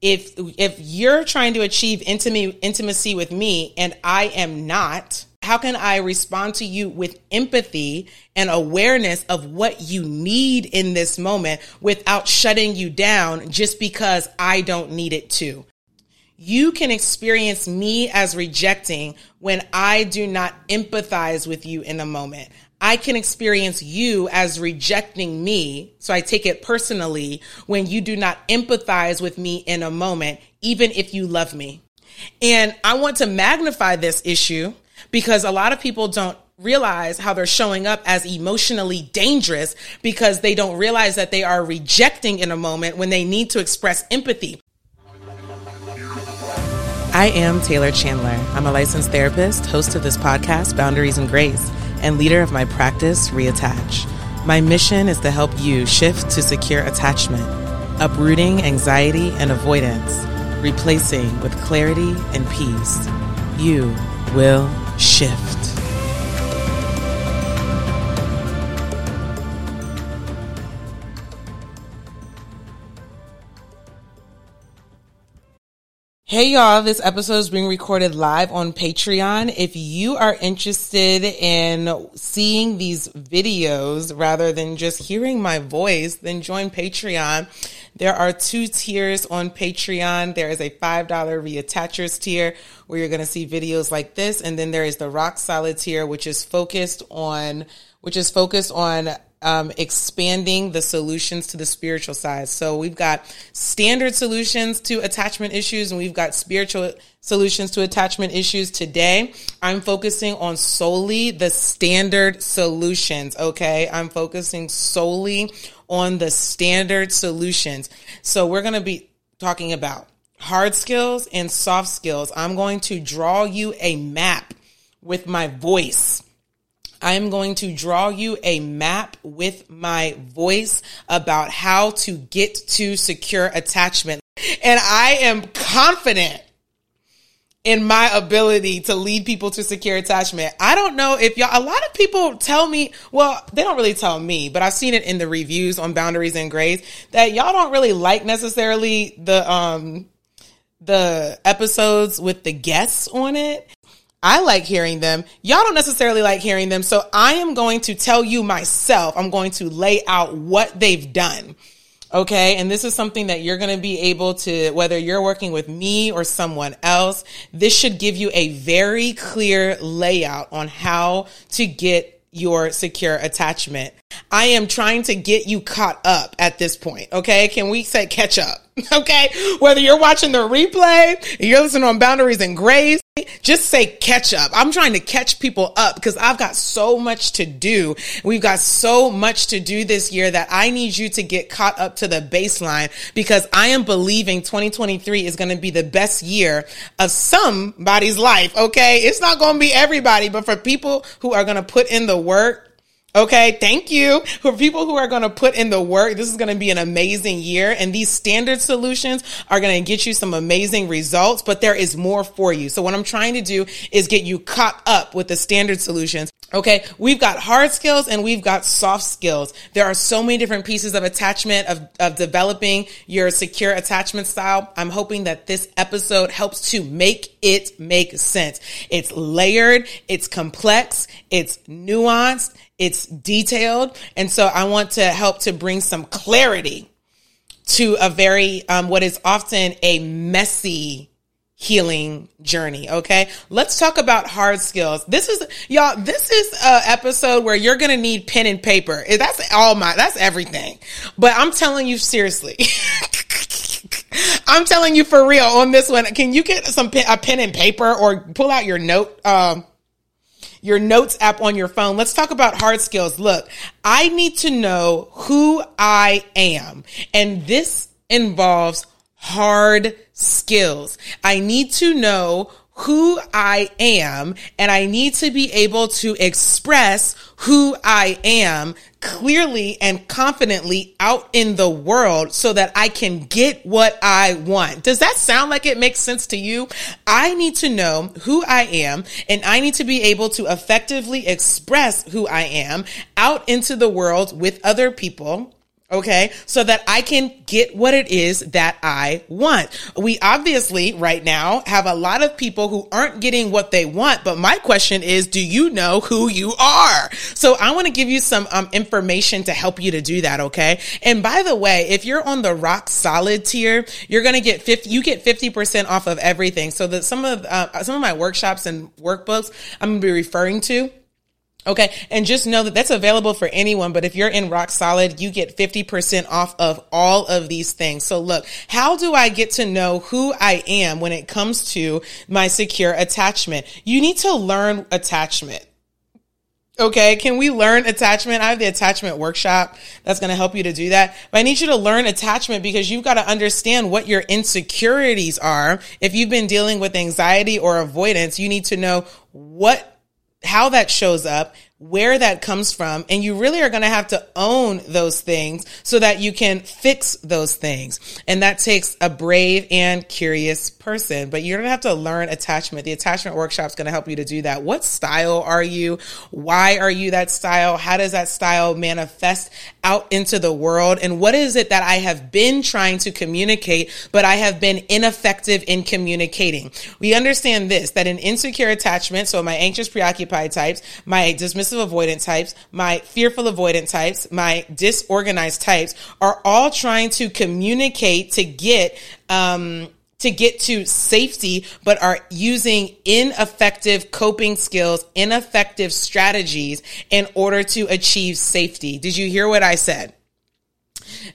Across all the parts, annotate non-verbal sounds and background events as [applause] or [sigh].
if if you're trying to achieve intimacy intimacy with me and I am not, how can I respond to you with empathy and awareness of what you need in this moment without shutting you down just because I don't need it too? You can experience me as rejecting when I do not empathize with you in a moment. I can experience you as rejecting me. So I take it personally when you do not empathize with me in a moment, even if you love me. And I want to magnify this issue because a lot of people don't realize how they're showing up as emotionally dangerous because they don't realize that they are rejecting in a moment when they need to express empathy. I am Taylor Chandler. I'm a licensed therapist, host of this podcast, Boundaries and Grace and leader of my practice, Reattach. My mission is to help you shift to secure attachment, uprooting anxiety and avoidance, replacing with clarity and peace. You will shift. Hey y'all, this episode is being recorded live on Patreon. If you are interested in seeing these videos rather than just hearing my voice, then join Patreon. There are two tiers on Patreon. There is a $5 reattachers tier where you're going to see videos like this. And then there is the rock solid tier, which is focused on, which is focused on um, expanding the solutions to the spiritual side. So we've got standard solutions to attachment issues and we've got spiritual solutions to attachment issues. Today, I'm focusing on solely the standard solutions. Okay. I'm focusing solely on the standard solutions. So we're going to be talking about hard skills and soft skills. I'm going to draw you a map with my voice I am going to draw you a map with my voice about how to get to secure attachment. And I am confident in my ability to lead people to secure attachment. I don't know if y'all, a lot of people tell me, well, they don't really tell me, but I've seen it in the reviews on boundaries and grace that y'all don't really like necessarily the, um, the episodes with the guests on it. I like hearing them. Y'all don't necessarily like hearing them. So I am going to tell you myself, I'm going to lay out what they've done. Okay. And this is something that you're going to be able to, whether you're working with me or someone else, this should give you a very clear layout on how to get your secure attachment. I am trying to get you caught up at this point. Okay. Can we say catch up? [laughs] Okay. Whether you're watching the replay, you're listening on boundaries and grace, just say catch up. I'm trying to catch people up because I've got so much to do. We've got so much to do this year that I need you to get caught up to the baseline because I am believing 2023 is going to be the best year of somebody's life. Okay. It's not going to be everybody, but for people who are going to put in the work, Okay, thank you. For people who are going to put in the work, this is going to be an amazing year. And these standard solutions are going to get you some amazing results, but there is more for you. So what I'm trying to do is get you caught up with the standard solutions. Okay, we've got hard skills and we've got soft skills. There are so many different pieces of attachment, of, of developing your secure attachment style. I'm hoping that this episode helps to make it make sense. It's layered, it's complex, it's nuanced, it's detailed. And so I want to help to bring some clarity to a very, um, what is often a messy healing journey. Okay. Let's talk about hard skills. This is, y'all, this is a episode where you're going to need pen and paper. That's all my, that's everything. But I'm telling you seriously. [laughs] I'm telling you for real on this one. Can you get some pen, a pen and paper or pull out your note, um, your notes app on your phone. Let's talk about hard skills. Look, I need to know who I am. And this involves hard skills. I need to know who I am and I need to be able to express who I am clearly and confidently out in the world so that I can get what I want. Does that sound like it makes sense to you? I need to know who I am and I need to be able to effectively express who I am out into the world with other people okay? So that I can get what it is that I want. We obviously right now have a lot of people who aren't getting what they want, but my question is, do you know who you are? So I want to give you some um, information to help you to do that, okay? And by the way, if you're on the rock solid tier, you're going to get 50, you get 50% off of everything. So that some of, uh, some of my workshops and workbooks I'm going to be referring to Okay. And just know that that's available for anyone. But if you're in rock solid, you get 50% off of all of these things. So look, how do I get to know who I am when it comes to my secure attachment? You need to learn attachment. Okay. Can we learn attachment? I have the attachment workshop that's going to help you to do that. But I need you to learn attachment because you've got to understand what your insecurities are. If you've been dealing with anxiety or avoidance, you need to know what how that shows up, where that comes from, and you really are going to have to own those things so that you can fix those things. And that takes a brave and curious person, but you're going to have to learn attachment. The attachment workshop is going to help you to do that. What style are you? Why are you that style? How does that style manifest out into the world? And what is it that I have been trying to communicate, but I have been ineffective in communicating? We understand this, that an insecure attachment, so my anxious preoccupied types, my dismissive dismissive avoidant types, my fearful avoidant types, my disorganized types are all trying to communicate to get, um, to get to safety, but are using ineffective coping skills, ineffective strategies in order to achieve safety. Did you hear what I said?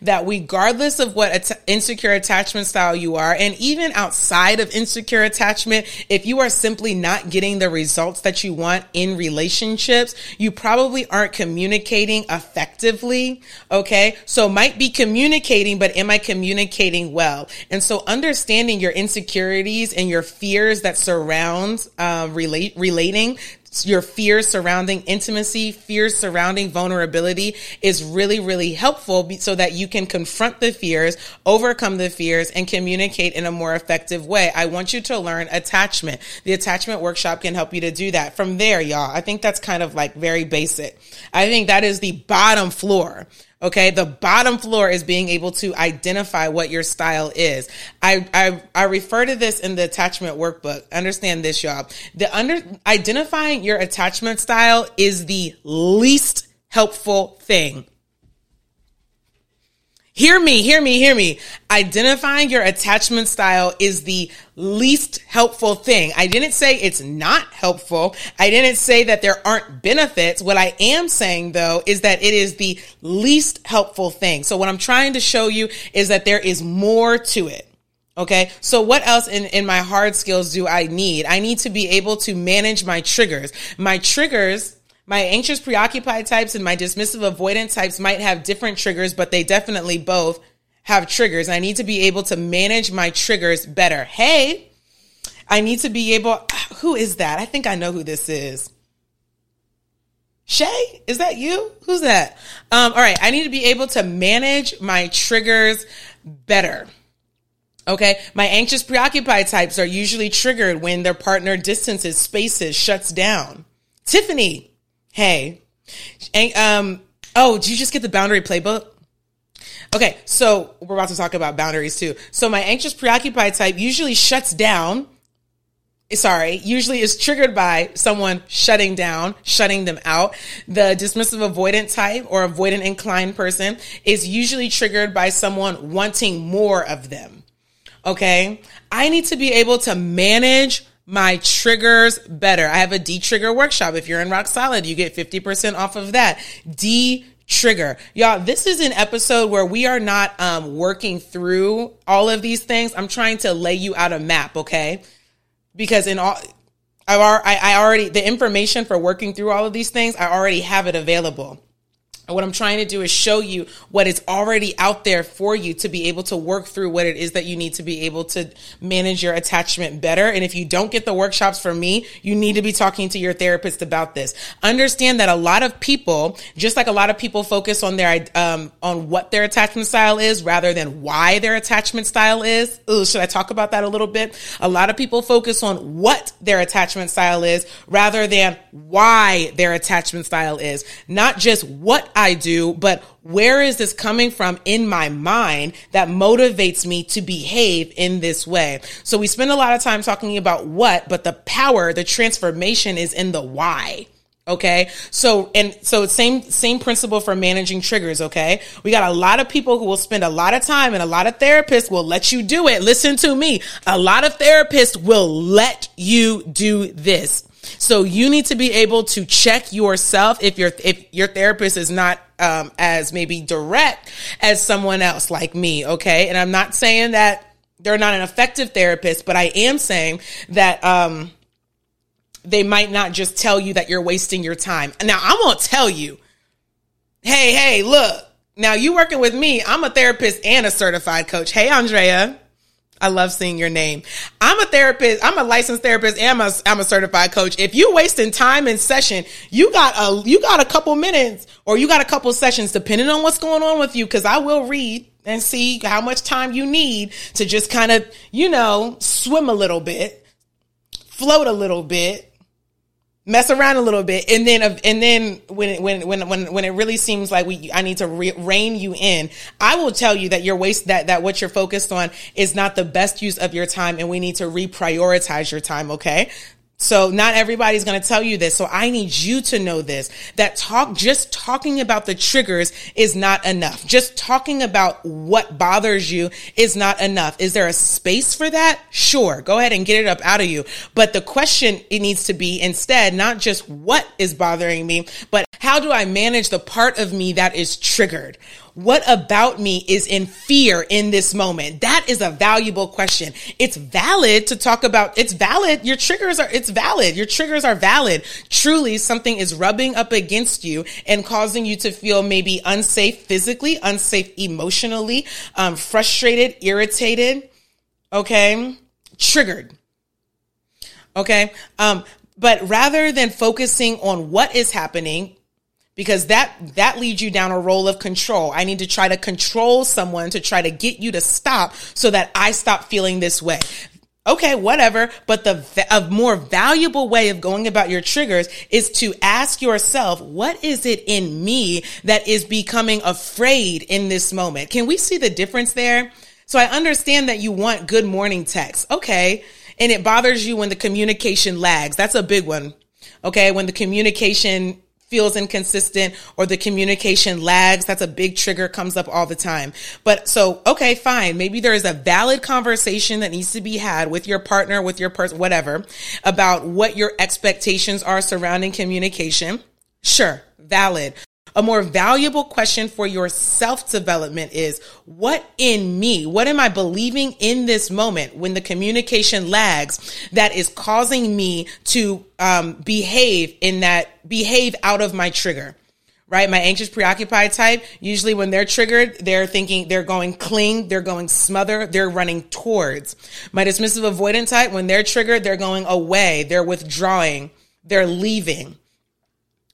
That regardless of what at- insecure attachment style you are, and even outside of insecure attachment, if you are simply not getting the results that you want in relationships, you probably aren't communicating effectively. Okay. So might be communicating, but am I communicating well? And so understanding your insecurities and your fears that surround uh, relate relating your fears surrounding intimacy, fears surrounding vulnerability is really, really helpful so that you can confront the fears, overcome the fears, and communicate in a more effective way. I want you to learn attachment. The attachment workshop can help you to do that. From there, y'all, I think that's kind of like very basic. I think that is the bottom floor Okay. The bottom floor is being able to identify what your style is. I, I, I refer to this in the attachment workbook. Understand this, y'all. The under identifying your attachment style is the least helpful thing Hear me, hear me, hear me. Identifying your attachment style is the least helpful thing. I didn't say it's not helpful. I didn't say that there aren't benefits. What I am saying though is that it is the least helpful thing. So what I'm trying to show you is that there is more to it. Okay. So what else in, in my hard skills do I need? I need to be able to manage my triggers. My triggers my anxious preoccupied types and my dismissive avoidant types might have different triggers, but they definitely both have triggers. I need to be able to manage my triggers better. Hey, I need to be able, who is that? I think I know who this is. Shay, is that you? Who's that? Um, all right. I need to be able to manage my triggers better. Okay. My anxious preoccupied types are usually triggered when their partner distances, spaces, shuts down. Tiffany, Hey, and, um, oh, did you just get the boundary playbook? Okay, so we're about to talk about boundaries too. So my anxious preoccupied type usually shuts down. Sorry, usually is triggered by someone shutting down, shutting them out. The dismissive avoidant type or avoidant inclined person is usually triggered by someone wanting more of them. Okay. I need to be able to manage my triggers better. I have a de-trigger workshop. If you're in Rock Solid, you get 50% off of that. D trigger. Y'all, this is an episode where we are not um, working through all of these things. I'm trying to lay you out a map, okay? Because in all, I've, I already, the information for working through all of these things, I already have it available. What I'm trying to do is show you what is already out there for you to be able to work through what it is that you need to be able to manage your attachment better. And if you don't get the workshops from me, you need to be talking to your therapist about this. Understand that a lot of people, just like a lot of people focus on their, um, on what their attachment style is rather than why their attachment style is. Ooh, should I talk about that a little bit? A lot of people focus on what their attachment style is rather than why their attachment style is, not just what I do, but where is this coming from in my mind that motivates me to behave in this way? So we spend a lot of time talking about what, but the power, the transformation is in the why. Okay. So, and so same, same principle for managing triggers. Okay. We got a lot of people who will spend a lot of time and a lot of therapists will let you do it. Listen to me. A lot of therapists will let you do this. So you need to be able to check yourself if your, if your therapist is not, um, as maybe direct as someone else like me. Okay. And I'm not saying that they're not an effective therapist, but I am saying that, um, they might not just tell you that you're wasting your time. Now, I won't tell you, hey, hey, look, now you working with me. I'm a therapist and a certified coach. Hey, Andrea. I love seeing your name. I'm a therapist. I'm a licensed therapist and I'm a, I'm a certified coach. If you wasting time in session, you got a, you got a couple minutes or you got a couple sessions depending on what's going on with you. Cause I will read and see how much time you need to just kind of, you know, swim a little bit, float a little bit, mess around a little bit and then and then when when when when when it really seems like we I need to re- rein you in I will tell you that your waste that that what you're focused on is not the best use of your time and we need to reprioritize your time okay so not everybody's going to tell you this. So I need you to know this, that talk, just talking about the triggers is not enough. Just talking about what bothers you is not enough. Is there a space for that? Sure. Go ahead and get it up out of you. But the question it needs to be instead, not just what is bothering me, but how do I manage the part of me that is triggered? What about me is in fear in this moment? That is a valuable question. It's valid to talk about. It's valid. Your triggers are, it's valid. Your triggers are valid. Truly something is rubbing up against you and causing you to feel maybe unsafe physically, unsafe emotionally, um, frustrated, irritated. Okay. Triggered. Okay. Um, but rather than focusing on what is happening, because that that leads you down a role of control. I need to try to control someone to try to get you to stop so that I stop feeling this way. Okay, whatever. But the a more valuable way of going about your triggers is to ask yourself, what is it in me that is becoming afraid in this moment? Can we see the difference there? So I understand that you want good morning text. Okay. And it bothers you when the communication lags. That's a big one. Okay. When the communication feels inconsistent or the communication lags. That's a big trigger comes up all the time. But so, okay, fine. Maybe there is a valid conversation that needs to be had with your partner, with your person, whatever, about what your expectations are surrounding communication. Sure, valid. A more valuable question for your self development is what in me, what am I believing in this moment when the communication lags that is causing me to um, behave in that, behave out of my trigger? right? My anxious, preoccupied type, usually when they're triggered, they're thinking, they're going cling, they're going smother, they're running towards. My dismissive avoidant type, when they're triggered, they're going away, they're withdrawing, they're leaving.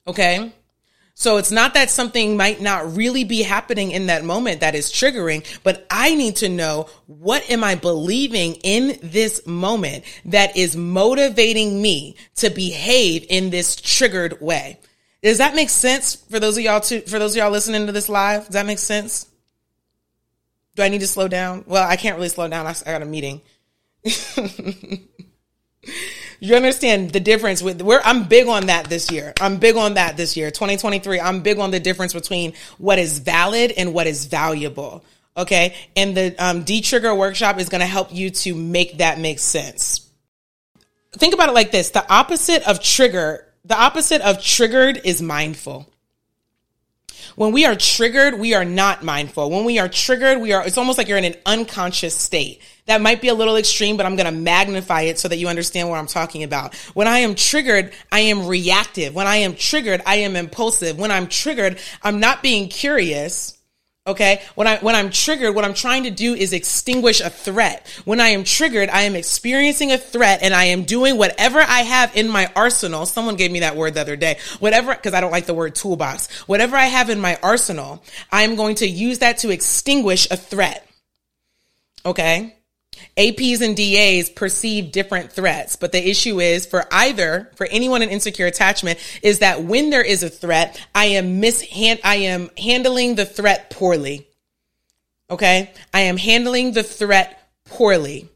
Okay? So it's not that something might not really be happening in that moment that is triggering, but I need to know what am I believing in this moment that is motivating me to behave in this triggered way. Does that make sense for those of y'all to, for those of y'all listening to this live? Does that make sense? Do I need to slow down? Well, I can't really slow down. I, I got a meeting. [laughs] you understand the difference with where I'm big on that this year. I'm big on that this year. 2023. I'm big on the difference between what is valid and what is valuable. Okay. And the um, trigger workshop is going to help you to make that make sense. Think about it like this. The opposite of trigger, the opposite of triggered is mindful. When we are triggered, we are not mindful. When we are triggered, we are, it's almost like you're in an unconscious state. That might be a little extreme, but I'm going to magnify it so that you understand what I'm talking about. When I am triggered, I am reactive. When I am triggered, I am impulsive. When I'm triggered, I'm not being curious. Okay. When I, when I'm triggered, what I'm trying to do is extinguish a threat. When I am triggered, I am experiencing a threat and I am doing whatever I have in my arsenal. Someone gave me that word the other day. Whatever, cause I don't like the word toolbox. Whatever I have in my arsenal, I am going to use that to extinguish a threat. Okay. APs and DAs perceive different threats, but the issue is for either, for anyone in insecure attachment, is that when there is a threat, I am mishand, I am handling the threat poorly. Okay. I am handling the threat poorly.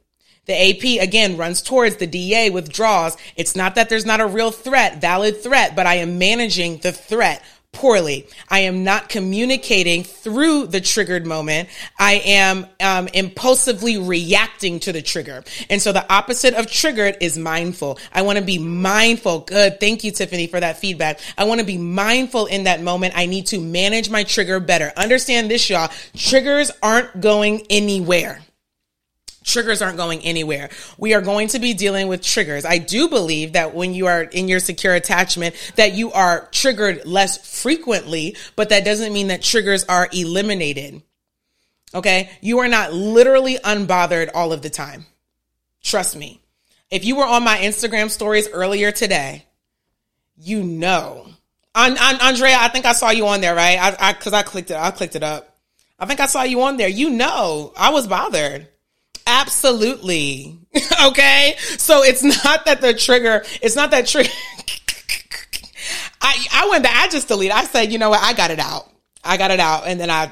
The AP again runs towards the DA withdraws. It's not that there's not a real threat, valid threat, but I am managing the threat poorly. I am not communicating through the triggered moment. I am um, impulsively reacting to the trigger. And so the opposite of triggered is mindful. I want to be mindful. Good. Thank you, Tiffany, for that feedback. I want to be mindful in that moment. I need to manage my trigger better. Understand this, y'all. Triggers aren't going anywhere. Triggers aren't going anywhere. We are going to be dealing with triggers. I do believe that when you are in your secure attachment, that you are triggered less frequently, but that doesn't mean that triggers are eliminated. Okay. You are not literally unbothered all of the time. Trust me. If you were on my Instagram stories earlier today, you know. On, on Andrea, I think I saw you on there, right? I, I, cause I clicked it, I clicked it up. I think I saw you on there. You know, I was bothered. Absolutely. [laughs] okay. So it's not that the trigger, it's not that trigger. [laughs] I, I went back, I just deleted. I said, you know what? I got it out. I got it out. And then I,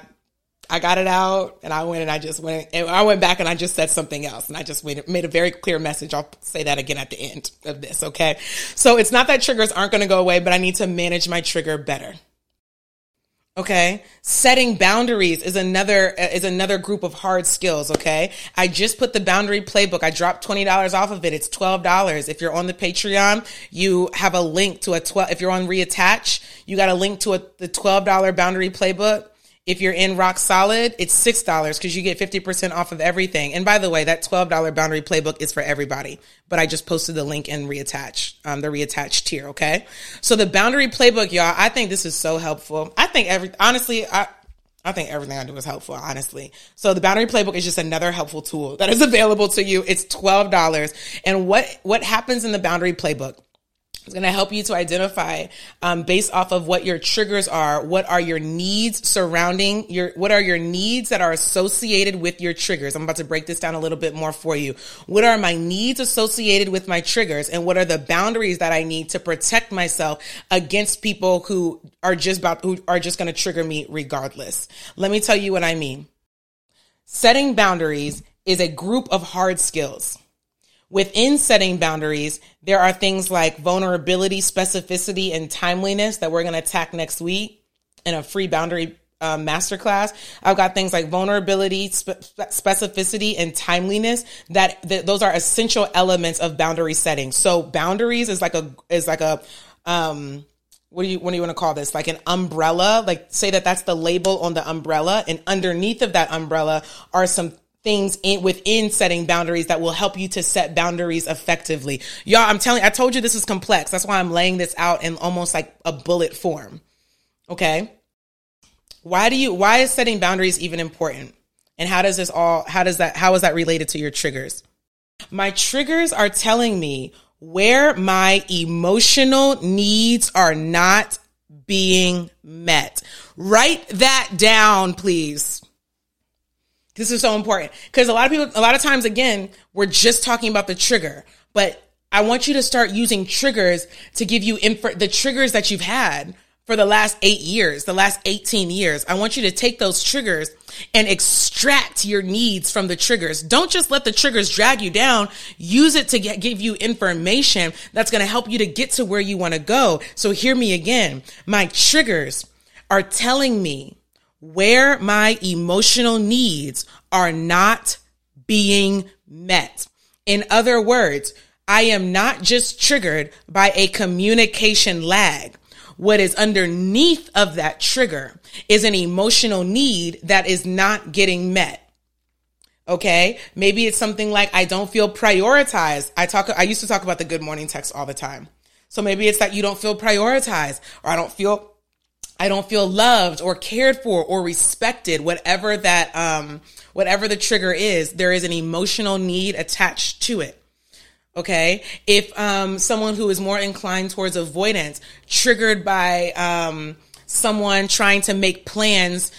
I got it out and I went and I just went, and I went back and I just said something else and I just made, made a very clear message. I'll say that again at the end of this. Okay. So it's not that triggers aren't going to go away, but I need to manage my trigger better. Okay. Setting boundaries is another, uh, is another group of hard skills. Okay. I just put the boundary playbook. I dropped $20 off of it. It's $12. If you're on the Patreon, you have a link to a 12, if you're on reattach, you got a link to a, the $12 boundary playbook. If you're in Rock Solid, it's $6 because you get 50% off of everything. And by the way, that $12 boundary playbook is for everybody, but I just posted the link and reattach, um, the reattached tier. Okay. So the boundary playbook, y'all, I think this is so helpful. I think every, honestly, I, I think everything I do is helpful, honestly. So the boundary playbook is just another helpful tool that is [laughs] available to you. It's $12. And what, what happens in the boundary playbook? It's going to help you to identify, um, based off of what your triggers are. What are your needs surrounding your, what are your needs that are associated with your triggers? I'm about to break this down a little bit more for you. What are my needs associated with my triggers? And what are the boundaries that I need to protect myself against people who are just about, who are just going to trigger me regardless? Let me tell you what I mean. Setting boundaries is a group of hard skills. Within setting boundaries, there are things like vulnerability, specificity, and timeliness that we're going to attack next week in a free boundary um, masterclass. I've got things like vulnerability, spe- specificity, and timeliness. That, that those are essential elements of boundary setting. So boundaries is like a is like a um, what do you what do you want to call this? Like an umbrella. Like say that that's the label on the umbrella, and underneath of that umbrella are some things in within setting boundaries that will help you to set boundaries effectively. Y'all, I'm telling I told you this is complex. That's why I'm laying this out in almost like a bullet form. Okay? Why do you why is setting boundaries even important? And how does this all how does that how is that related to your triggers? My triggers are telling me where my emotional needs are not being met. Write that down, please. This is so important because a lot of people, a lot of times, again, we're just talking about the trigger, but I want you to start using triggers to give you info, the triggers that you've had for the last eight years, the last 18 years. I want you to take those triggers and extract your needs from the triggers. Don't just let the triggers drag you down. Use it to get, give you information that's going to help you to get to where you want to go. So hear me again. My triggers are telling me where my emotional needs are not being met. In other words, I am not just triggered by a communication lag. What is underneath of that trigger is an emotional need that is not getting met. Okay. Maybe it's something like I don't feel prioritized. I talk, I used to talk about the good morning text all the time. So maybe it's that you don't feel prioritized or I don't feel I don't feel loved or cared for or respected, whatever that, um, whatever the trigger is, there is an emotional need attached to it. Okay. If, um, someone who is more inclined towards avoidance, triggered by, um, someone trying to make plans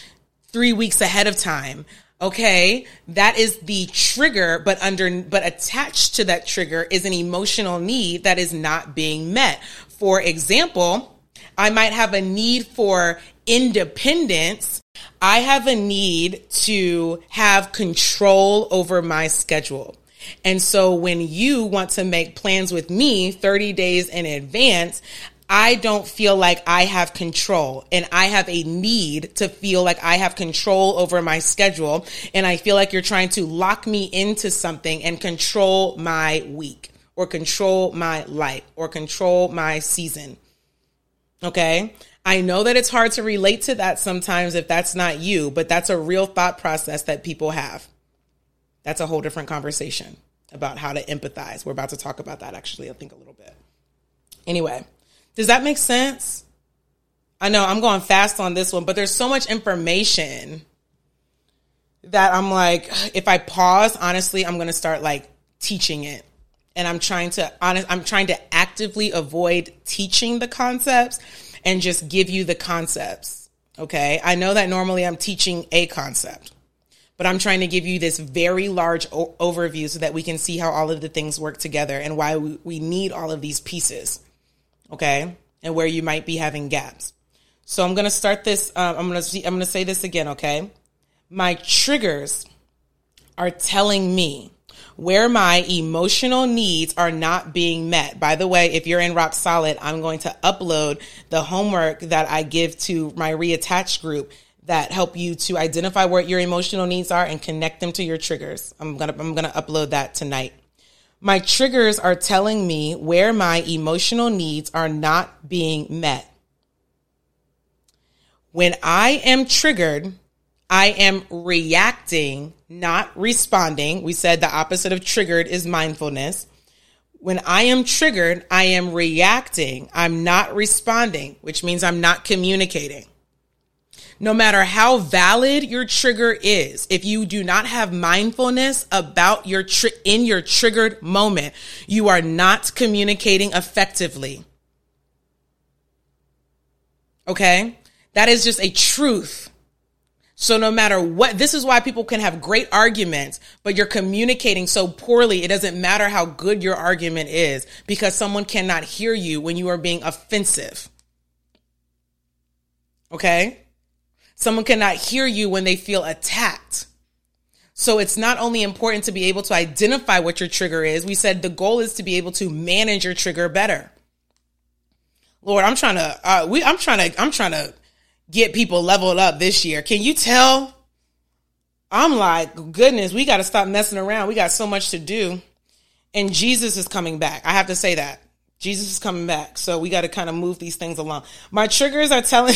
three weeks ahead of time, Okay. That is the trigger, but under, but attached to that trigger is an emotional need that is not being met. For example, I might have a need for independence. I have a need to have control over my schedule. And so when you want to make plans with me 30 days in advance, I don't feel like I have control and I have a need to feel like I have control over my schedule. And I feel like you're trying to lock me into something and control my week or control my life or control my season. Okay. I know that it's hard to relate to that sometimes if that's not you, but that's a real thought process that people have. That's a whole different conversation about how to empathize. We're about to talk about that actually, I think a little bit. Anyway, does that make sense? I know I'm going fast on this one, but there's so much information that I'm like, if I pause, honestly, I'm going to start like teaching it. And I'm trying to honest, I'm trying to actively avoid teaching the concepts and just give you the concepts. Okay. I know that normally I'm teaching a concept, but I'm trying to give you this very large o- overview so that we can see how all of the things work together and why we, we need all of these pieces okay, and where you might be having gaps. So I'm going to start this. Uh, I'm going to I'm going to say this again, okay? My triggers are telling me where my emotional needs are not being met. By the way, if you're in Rock Solid, I'm going to upload the homework that I give to my reattached group that help you to identify what your emotional needs are and connect them to your triggers. I'm going to I'm going to upload that tonight. My triggers are telling me where my emotional needs are not being met. When I am triggered, I am reacting, not responding. We said the opposite of triggered is mindfulness. When I am triggered, I am reacting. I'm not responding, which means I'm not communicating no matter how valid your trigger is, if you do not have mindfulness about your tri- in your triggered moment, you are not communicating effectively. Okay? That is just a truth. So no matter what, this is why people can have great arguments, but you're communicating so poorly. It doesn't matter how good your argument is because someone cannot hear you when you are being offensive. Okay? Someone cannot hear you when they feel attacked. So it's not only important to be able to identify what your trigger is. We said the goal is to be able to manage your trigger better. Lord, I'm trying to, uh, we, I'm trying to, I'm trying to get people leveled up this year. Can you tell? I'm like, goodness, we got to stop messing around. We got so much to do. And Jesus is coming back. I have to say that. Jesus is coming back. So we got to kind of move these things along. My triggers are telling,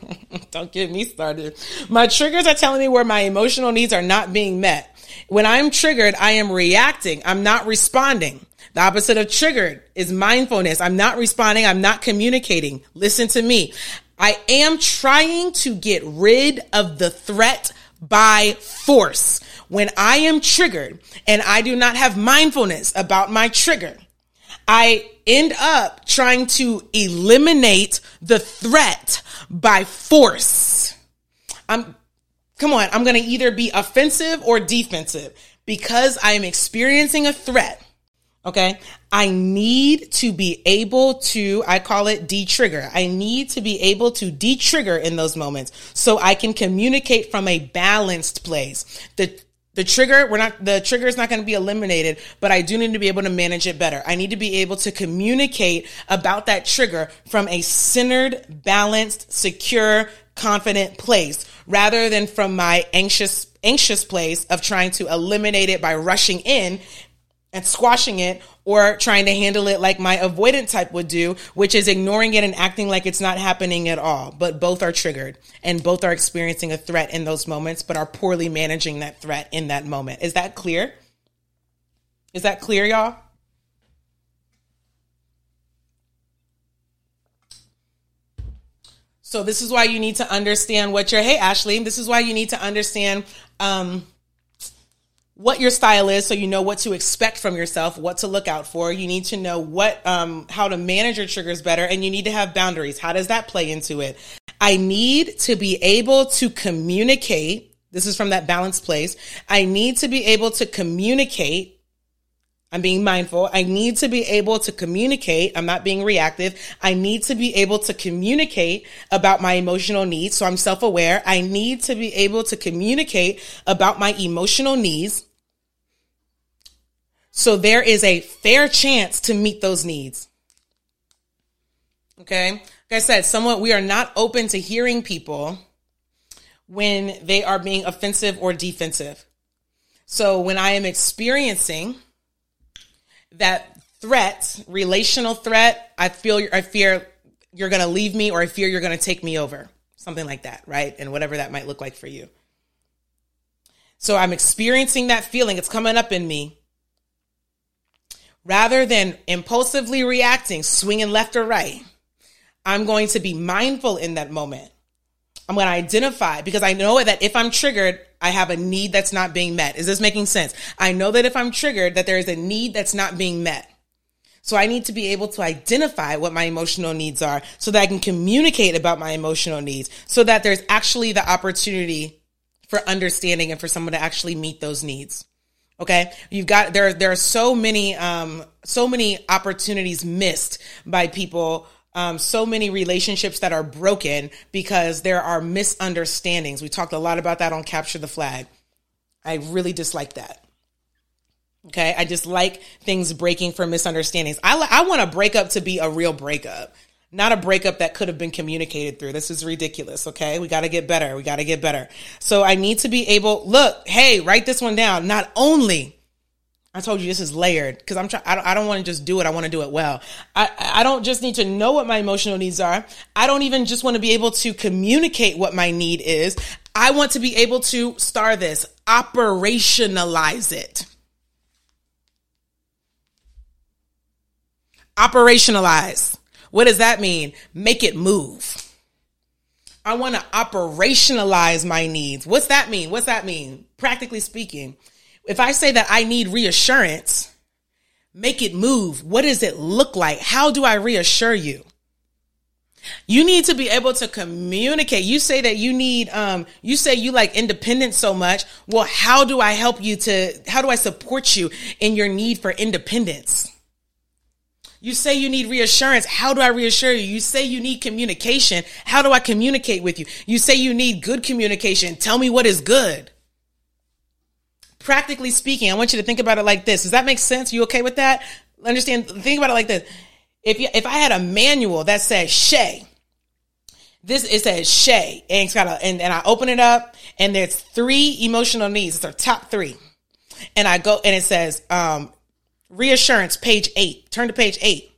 [laughs] don't get me started. My triggers are telling me where my emotional needs are not being met. When I'm triggered, I am reacting. I'm not responding. The opposite of triggered is mindfulness. I'm not responding. I'm not communicating. Listen to me. I am trying to get rid of the threat by force. When I am triggered and I do not have mindfulness about my trigger, I end up trying to eliminate the threat by force. I'm, come on, I'm going to either be offensive or defensive because I am experiencing a threat. Okay. I need to be able to, I call it de-trigger. I need to be able to de-trigger in those moments so I can communicate from a balanced place. The the trigger, we're not, the trigger is not going to be eliminated, but I do need to be able to manage it better. I need to be able to communicate about that trigger from a centered, balanced, secure, confident place rather than from my anxious, anxious place of trying to eliminate it by rushing in and squashing it or trying to handle it like my avoidant type would do, which is ignoring it and acting like it's not happening at all. But both are triggered and both are experiencing a threat in those moments, but are poorly managing that threat in that moment. Is that clear? Is that clear, y'all? So this is why you need to understand what your hey Ashley. This is why you need to understand um, what your style is so you know what to expect from yourself what to look out for. You need to know what um, how to manage your triggers better and you need to have boundaries. How does that play into it? I need to be able to communicate. This is from that balanced place. I need to be able to communicate I'm being mindful. I need to be able to communicate. I'm not being reactive. I need to be able to communicate about my emotional needs. So I'm self aware. I need to be able to communicate about my emotional needs. So there is a fair chance to meet those needs. Okay. Like I said, somewhat we are not open to hearing people when they are being offensive or defensive. So when I am experiencing that threat, relational threat, I feel I fear you're going to leave me or I fear you're going to take me over. Something like that, right? And whatever that might look like for you. So I'm experiencing that feeling. It's coming up in me. Rather than impulsively reacting, swinging left or right, I'm going to be mindful in that moment. I'm going to identify because I know that if I'm triggered, I have a need that's not being met. Is this making sense? I know that if I'm triggered, that there is a need that's not being met. So I need to be able to identify what my emotional needs are so that I can communicate about my emotional needs so that there's actually the opportunity for understanding and for someone to actually meet those needs. Okay. You've got, there, there are so many, um, so many opportunities missed by people um, so many relationships that are broken because there are misunderstandings. We talked a lot about that on Capture the Flag. I really dislike that. Okay. I just like things breaking for misunderstandings. I, I want a breakup to be a real breakup, not a breakup that could have been communicated through. This is ridiculous. Okay. We got to get better. We got to get better. So I need to be able, look, hey, write this one down. Not only I told you this is layered because I'm trying. I don't, want to just do it. I want to do it well. I, I don't just need to know what my emotional needs are. I don't even just want to be able to communicate what my need is. I want to be able to star this, operationalize it. Operationalize. What does that mean? Make it move. I want to operationalize my needs. What's that mean? What's that mean? Practically speaking if I say that I need reassurance, make it move. What does it look like? How do I reassure you? You need to be able to communicate. You say that you need, um, you say you like independence so much. Well, how do I help you to, how do I support you in your need for independence? You say you need reassurance. How do I reassure you? You say you need communication. How do I communicate with you? You say you need good communication. Tell me what is good practically speaking, I want you to think about it like this. Does that make sense? You okay with that? Understand? Think about it like this. If you, if I had a manual that says Shay, this it says Shay, and it's got a, and, and I open it up, and there's three emotional needs. It's our top three, and I go and it says um, reassurance, page eight. Turn to page eight.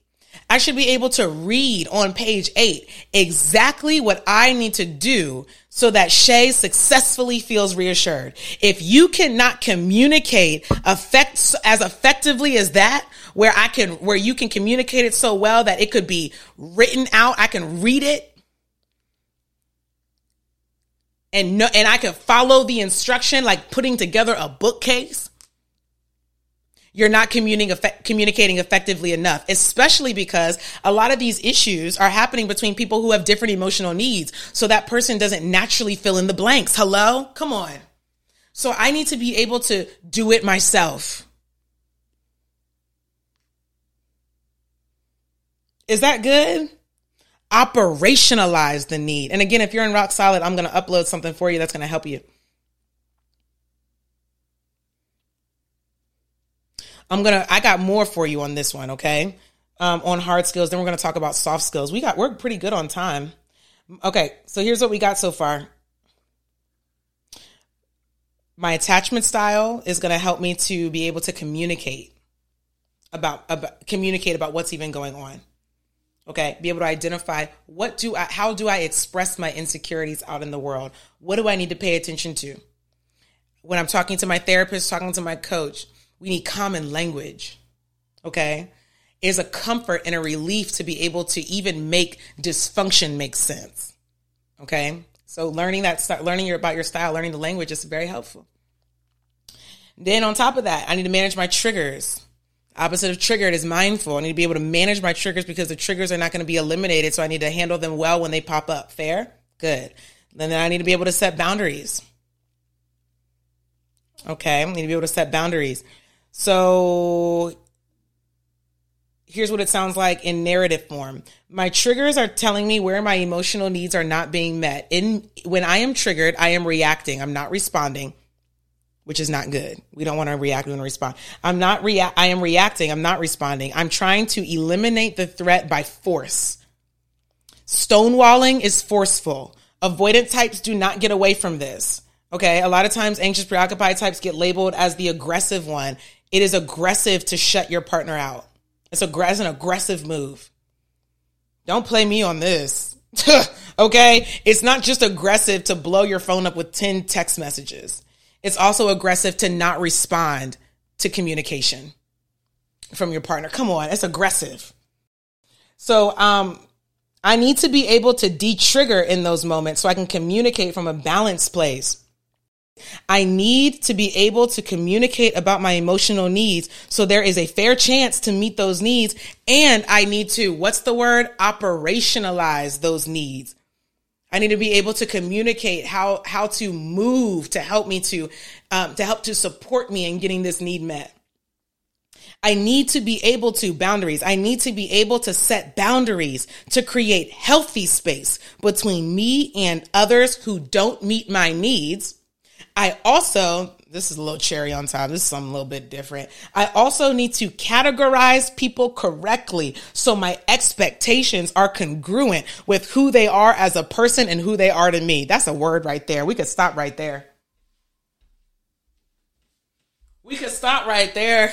I should be able to read on page eight exactly what I need to do so that Shay successfully feels reassured. If you cannot communicate effects as effectively as that, where I can, where you can communicate it so well that it could be written out, I can read it and no, and I can follow the instruction like putting together a bookcase you're not communicating effectively enough, especially because a lot of these issues are happening between people who have different emotional needs. So that person doesn't naturally fill in the blanks. Hello? Come on. So I need to be able to do it myself. Is that good? Operationalize the need. And again, if you're in rock solid, I'm going to upload something for you that's going to help you. I'm gonna I got more for you on this one, okay? Um, on hard skills. Then we're gonna talk about soft skills. We got we're pretty good on time. Okay, so here's what we got so far. My attachment style is gonna help me to be able to communicate about, about communicate about what's even going on. Okay, be able to identify what do I how do I express my insecurities out in the world? What do I need to pay attention to? When I'm talking to my therapist, talking to my coach, we need common language. Okay. It's a comfort and a relief to be able to even make dysfunction make sense. Okay. So learning that, start learning about your style, learning the language is very helpful. Then on top of that, I need to manage my triggers. Opposite of triggered is mindful. I need to be able to manage my triggers because the triggers are not going to be eliminated. So I need to handle them well when they pop up. Fair? Good. And then I need to be able to set boundaries. Okay. I need to be able to set boundaries. So here's what it sounds like in narrative form. My triggers are telling me where my emotional needs are not being met. In when I am triggered, I am reacting. I'm not responding, which is not good. We don't want to react, to respond. I'm not react I am reacting, I'm not responding. I'm trying to eliminate the threat by force. Stonewalling is forceful. Avoidant types do not get away from this. Okay, a lot of times anxious preoccupied types get labeled as the aggressive one. It is aggressive to shut your partner out. It's, a, it's an aggressive move. Don't play me on this. [laughs] okay? It's not just aggressive to blow your phone up with 10 text messages. It's also aggressive to not respond to communication from your partner. Come on, it's aggressive. So, um, I need to be able to de-trigger in those moments so I can communicate from a balanced place. I need to be able to communicate about my emotional needs so there is a fair chance to meet those needs. And I need to, what's the word? Operationalize those needs. I need to be able to communicate how, how to move to help me to, um, to help to support me in getting this need met. I need to be able to boundaries. I need to be able to set boundaries to create healthy space between me and others who don't meet my needs I also, this is a little cherry on top. This is something a little bit different. I also need to categorize people correctly so my expectations are congruent with who they are as a person and who they are to me. That's a word right there. We could stop right there. We could stop right there.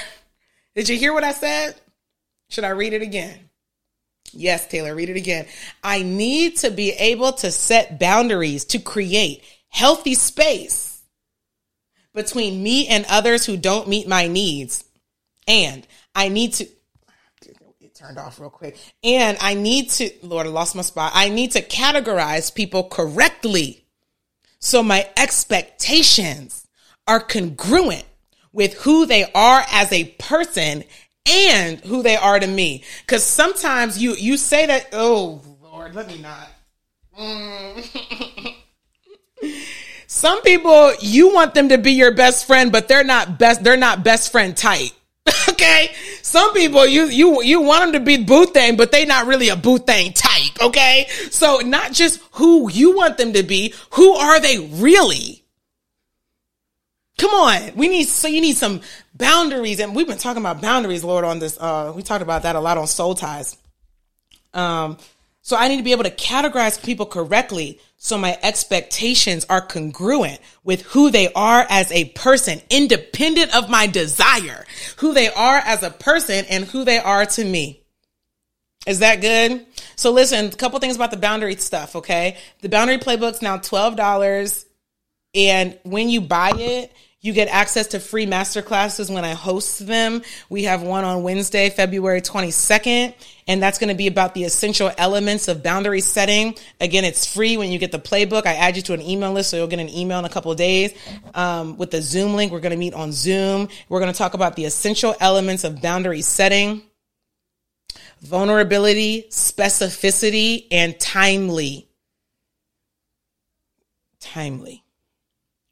Did you hear what I said? Should I read it again? Yes, Taylor, read it again. I need to be able to set boundaries to create healthy space between me and others who don't meet my needs. And I need to, it turned off real quick. And I need to, Lord, I lost my spot. I need to categorize people correctly. So my expectations are congruent with who they are as a person and who they are to me. Cause sometimes you, you say that, oh Lord, let me not. Mm. [laughs] Some people you want them to be your best friend, but they're not best. They're not best friend type. [laughs] okay. Some people you you you want them to be boo thing, but they not really a boo thing type. Okay. So not just who you want them to be, who are they really? Come on. We need so you need some boundaries, and we've been talking about boundaries, Lord, on this. Uh, we talked about that a lot on Soul Ties. Um, so I need to be able to categorize people correctly so my expectations are congruent with who they are as a person, independent of my desire, who they are as a person and who they are to me. Is that good? So listen, a couple things about the boundary stuff, okay? The boundary playbook's now $12 and when you buy it, you get access to free masterclasses when I host them. We have one on Wednesday, February 22nd, and that's going to be about the essential elements of boundary setting. Again, it's free when you get the playbook. I add you to an email list, so you'll get an email in a couple of days. Um, with the Zoom link, we're going to meet on Zoom. We're going to talk about the essential elements of boundary setting, vulnerability, specificity, and timely. Timely.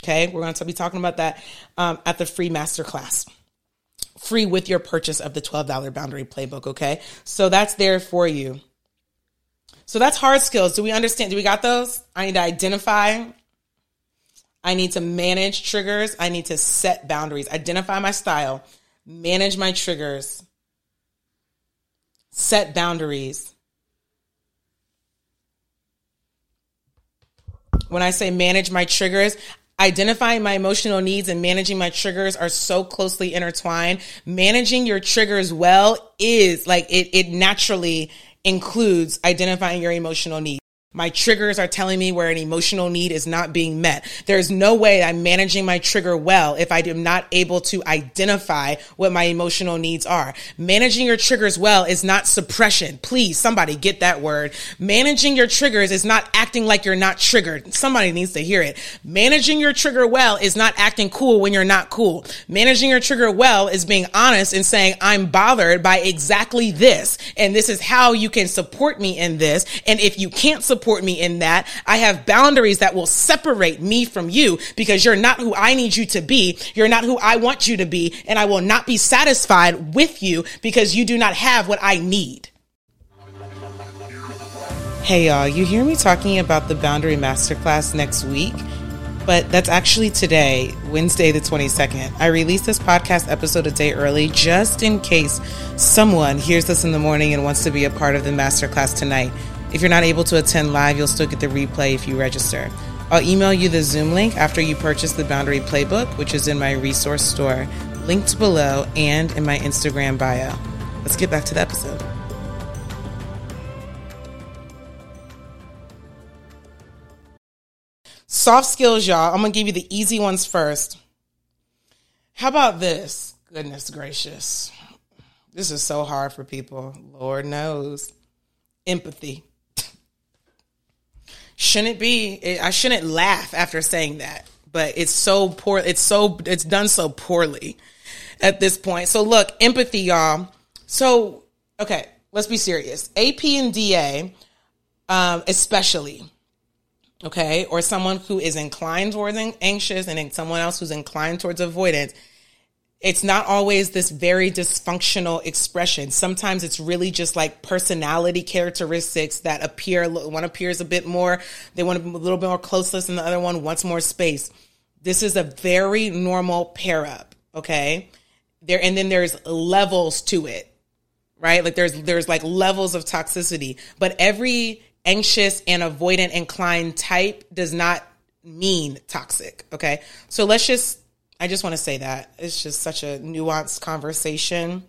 Okay, we're going to be talking about that um, at the free masterclass. Free with your purchase of the $12 boundary playbook. Okay, so that's there for you. So that's hard skills. Do we understand? Do we got those? I need to identify. I need to manage triggers. I need to set boundaries, identify my style, manage my triggers, set boundaries. When I say manage my triggers, identifying my emotional needs and managing my triggers are so closely intertwined. Managing your triggers well is like it, it naturally includes identifying your emotional needs. My triggers are telling me where an emotional need is not being met. There's no way I'm managing my trigger well if I am not able to identify what my emotional needs are. Managing your triggers well is not suppression. Please, somebody get that word. Managing your triggers is not acting like you're not triggered. Somebody needs to hear it. Managing your trigger well is not acting cool when you're not cool. Managing your trigger well is being honest and saying, I'm bothered by exactly this. And this is how you can support me in this. And if you can't support support me in that. I have boundaries that will separate me from you because you're not who I need you to be. You're not who I want you to be. And I will not be satisfied with you because you do not have what I need. Hey y'all, you hear me talking about the Boundary Masterclass next week? But that's actually today, Wednesday, the 22nd. I released this podcast episode a day early just in case someone hears this in the morning and wants to be a part of the masterclass tonight. If you're not able to attend live, you'll still get the replay if you register. I'll email you the Zoom link after you purchase the Boundary Playbook, which is in my resource store, linked below and in my Instagram bio. Let's get back to the episode. Soft skills, y'all. I'm going to give you the easy ones first. How about this? Goodness gracious. This is so hard for people. Lord knows. Empathy. Shouldn't be. I shouldn't laugh after saying that, but it's so poor. It's so, it's done so poorly at this point. So look, empathy, y'all. So, okay, let's be serious. AP and DA, um, especially okay, or someone who is inclined towards anxious and someone else who's inclined towards avoidance, it's not always this very dysfunctional expression. Sometimes it's really just like personality characteristics that appear. One appears a bit more, they want a little bit more closeness, and the other one wants more space. This is a very normal pair up, okay? There and then there's levels to it, right? Like there's there's like levels of toxicity, but every anxious and avoidant inclined type does not mean toxic. Okay. So let's just, I just want to say that it's just such a nuanced conversation.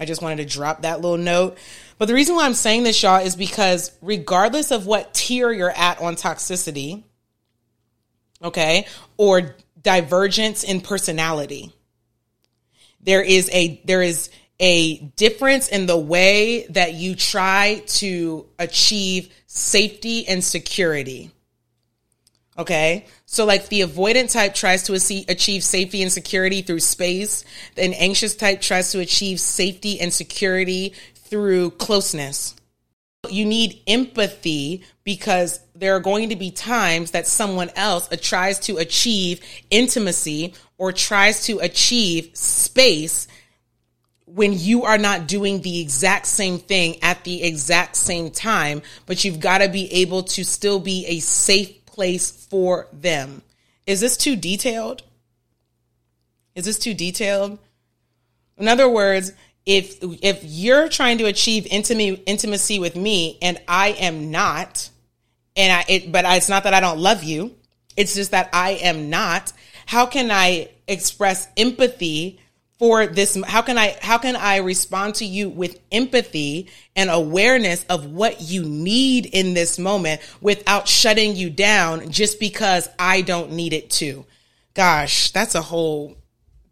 I just wanted to drop that little note. But the reason why I'm saying this, y'all, is because regardless of what tier you're at on toxicity, okay, or divergence in personality, there is a, there is, a difference in the way that you try to achieve safety and security. Okay. So like the avoidant type tries to achieve safety and security through space. An anxious type tries to achieve safety and security through closeness. You need empathy because there are going to be times that someone else uh, tries to achieve intimacy or tries to achieve space when you are not doing the exact same thing at the exact same time, but you've got to be able to still be a safe place for them. Is this too detailed? Is this too detailed? In other words, if if you're trying to achieve intimacy intimacy with me and I am not, and I it, but it's not that I don't love you, it's just that I am not. How can I express empathy for this how can i how can i respond to you with empathy and awareness of what you need in this moment without shutting you down just because i don't need it to gosh that's a whole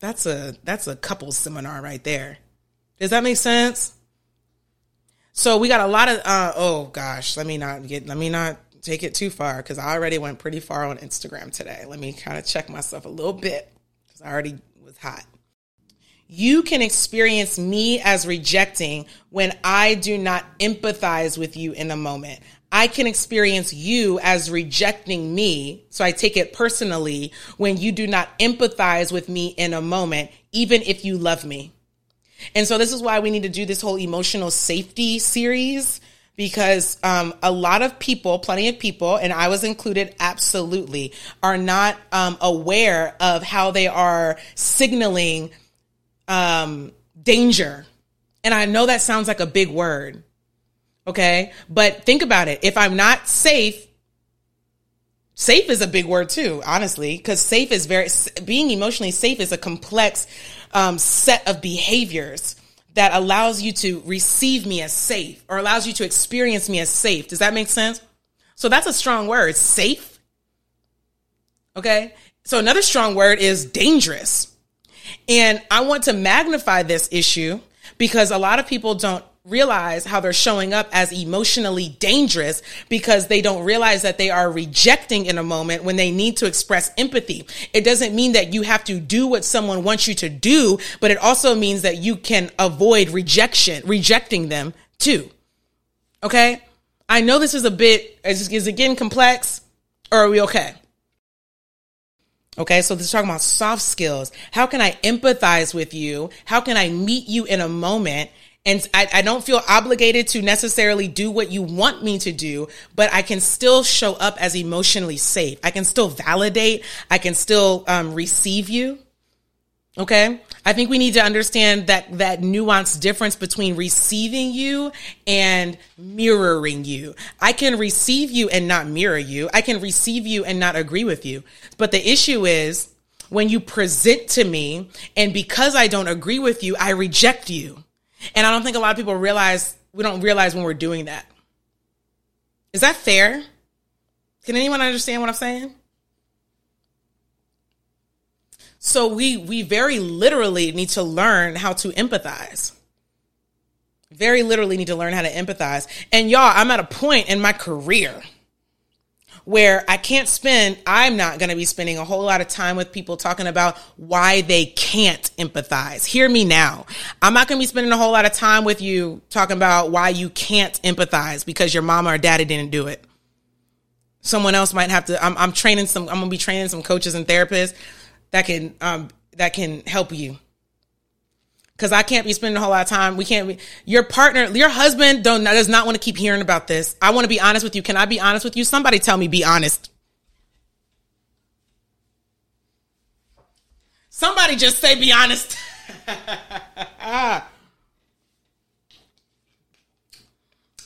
that's a that's a couple seminar right there. Does that make sense? So we got a lot of uh oh gosh let me not get let me not take it too far because i already went pretty far on instagram today. Let me kind of check myself a little bit because i already was hot you can experience me as rejecting when I do not empathize with you in a moment. I can experience you as rejecting me. So I take it personally when you do not empathize with me in a moment, even if you love me. And so this is why we need to do this whole emotional safety series because um, a lot of people, plenty of people, and I was included, absolutely, are not um, aware of how they are signaling um, danger. And I know that sounds like a big word. Okay. But think about it. If I'm not safe, safe is a big word too, honestly, because safe is very, being emotionally safe is a complex um, set of behaviors that allows you to receive me as safe or allows you to experience me as safe. Does that make sense? So that's a strong word, safe. Okay. So another strong word is dangerous. And I want to magnify this issue because a lot of people don't realize how they're showing up as emotionally dangerous because they don't realize that they are rejecting in a moment when they need to express empathy. It doesn't mean that you have to do what someone wants you to do, but it also means that you can avoid rejection, rejecting them too. Okay? I know this is a bit, is it getting complex or are we okay? Okay, so this is talking about soft skills. How can I empathize with you? How can I meet you in a moment? And I, I, don't feel obligated to necessarily do what you want me to do, but I can still show up as emotionally safe. I can still validate. I can still um, receive you. Okay. I think we need to understand that, that nuanced difference between receiving you and mirroring you. I can receive you and not mirror you. I can receive you and not agree with you. But the issue is when you present to me and because I don't agree with you, I reject you. And I don't think a lot of people realize, we don't realize when we're doing that. Is that fair? Can anyone understand what I'm saying? So we we very literally need to learn how to empathize. Very literally need to learn how to empathize. And y'all, I'm at a point in my career where I can't spend, I'm not going to be spending a whole lot of time with people talking about why they can't empathize. Hear me now. I'm not going to be spending a whole lot of time with you talking about why you can't empathize because your mama or daddy didn't do it. Someone else might have to, I'm, I'm training some, I'm going to be training some coaches and therapists that can um, that can help you. Cause I can't be spending a whole lot of time. We can't be your partner, your husband don't does not want to keep hearing about this. I want to be honest with you. Can I be honest with you? Somebody tell me be honest. Somebody just say be honest. [laughs]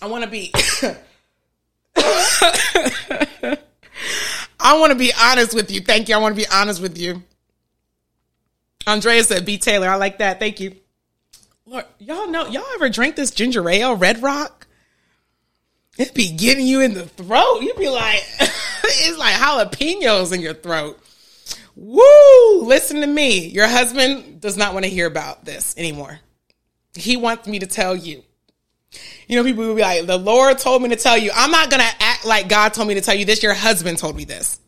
I want to be [laughs] I want to be honest with you. Thank you. I want to be honest with you. Andrea said, "B Taylor." I like that. Thank you. Lord, y'all know y'all ever drink this ginger ale, Red Rock? It be getting you in the throat. You be like, [laughs] it's like jalapenos in your throat. Woo! Listen to me. Your husband does not want to hear about this anymore. He wants me to tell you. You know, people will be like, the Lord told me to tell you. I'm not going to act like God told me to tell you this. Your husband told me this.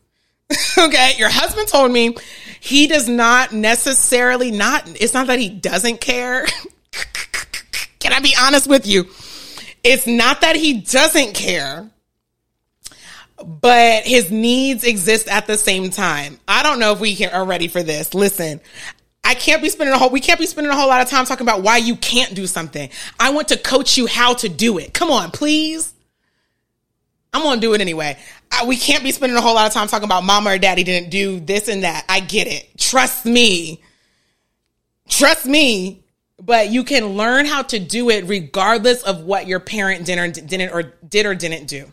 [laughs] okay. Your husband told me he does not necessarily not, it's not that he doesn't care. [laughs] Can I be honest with you? It's not that he doesn't care, but his needs exist at the same time. I don't know if we can, are ready for this. Listen, I can't be spending a whole, we can't be spending a whole lot of time talking about why you can't do something. I want to coach you how to do it. Come on, please. I'm going to do it anyway. We can't be spending a whole lot of time talking about mama or daddy didn't do this and that. I get it. Trust me. Trust me. But you can learn how to do it regardless of what your parent did or didn't or did or didn't do.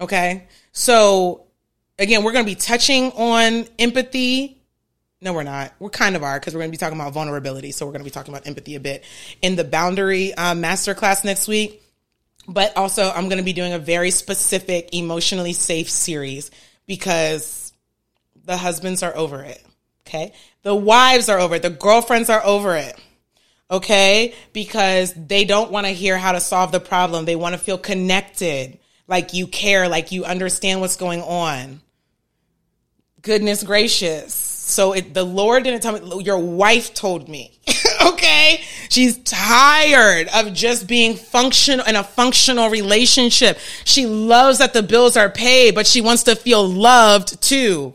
Okay. So again, we're going to be touching on empathy. No, we're not. We're kind of are because we're going to be talking about vulnerability. So we're going to be talking about empathy a bit in the boundary uh, masterclass next week but also I'm going to be doing a very specific emotionally safe series because the husbands are over it. Okay. The wives are over it. The girlfriends are over it. Okay. Because they don't want to hear how to solve the problem. They want to feel connected, like you care, like you understand what's going on. Goodness gracious. So it, the Lord didn't tell me, your wife told me. [laughs] okay? She's tired of just being functional in a functional relationship. She loves that the bills are paid, but she wants to feel loved too.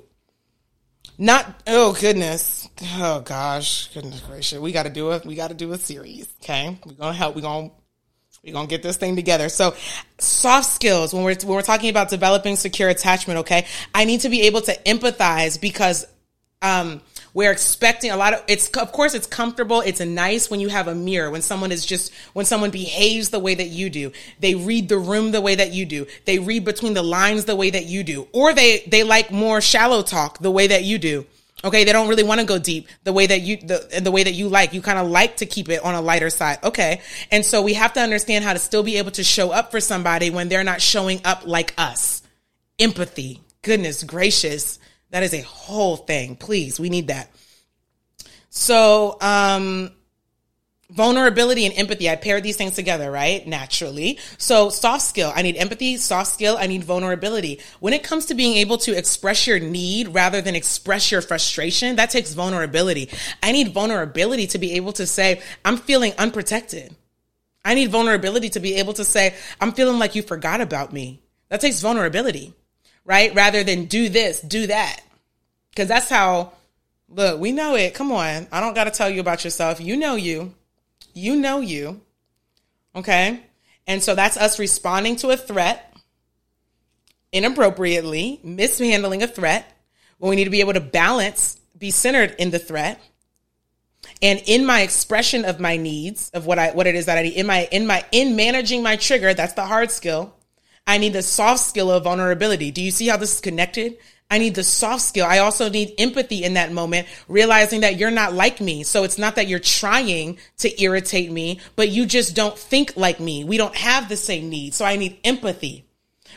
Not, oh goodness. Oh gosh, goodness gracious. We got to do it. We got to do a series. Okay. We're going to help. We're going to we're gonna get this thing together. So, soft skills when we're when we're talking about developing secure attachment. Okay, I need to be able to empathize because um, we're expecting a lot of it's of course it's comfortable. It's nice when you have a mirror when someone is just when someone behaves the way that you do. They read the room the way that you do. They read between the lines the way that you do. Or they they like more shallow talk the way that you do. Okay they don't really want to go deep the way that you the the way that you like. You kind of like to keep it on a lighter side. Okay. And so we have to understand how to still be able to show up for somebody when they're not showing up like us. Empathy. Goodness gracious that is a whole thing. Please, we need that. So, um, vulnerability and empathy. I pair these things together, right? Naturally. So soft skill. I need empathy, soft skill. I need vulnerability. When it comes to being able to express your need rather than express your frustration, that takes vulnerability. I need vulnerability to be able to say, I'm feeling unprotected. I need vulnerability to be able to say, I'm feeling like you forgot about me. That takes vulnerability, right? Rather than do this, do that. Cause that's how, look, we know it. Come on. I don't got to tell you about yourself. You know you. You know you. Okay. And so that's us responding to a threat inappropriately, mishandling a threat when we need to be able to balance, be centered in the threat. And in my expression of my needs, of what I what it is that I need, in my in my in managing my trigger, that's the hard skill. I need the soft skill of vulnerability. Do you see how this is connected? I need the soft skill. I also need empathy in that moment, realizing that you're not like me. So it's not that you're trying to irritate me, but you just don't think like me. We don't have the same needs. So I need empathy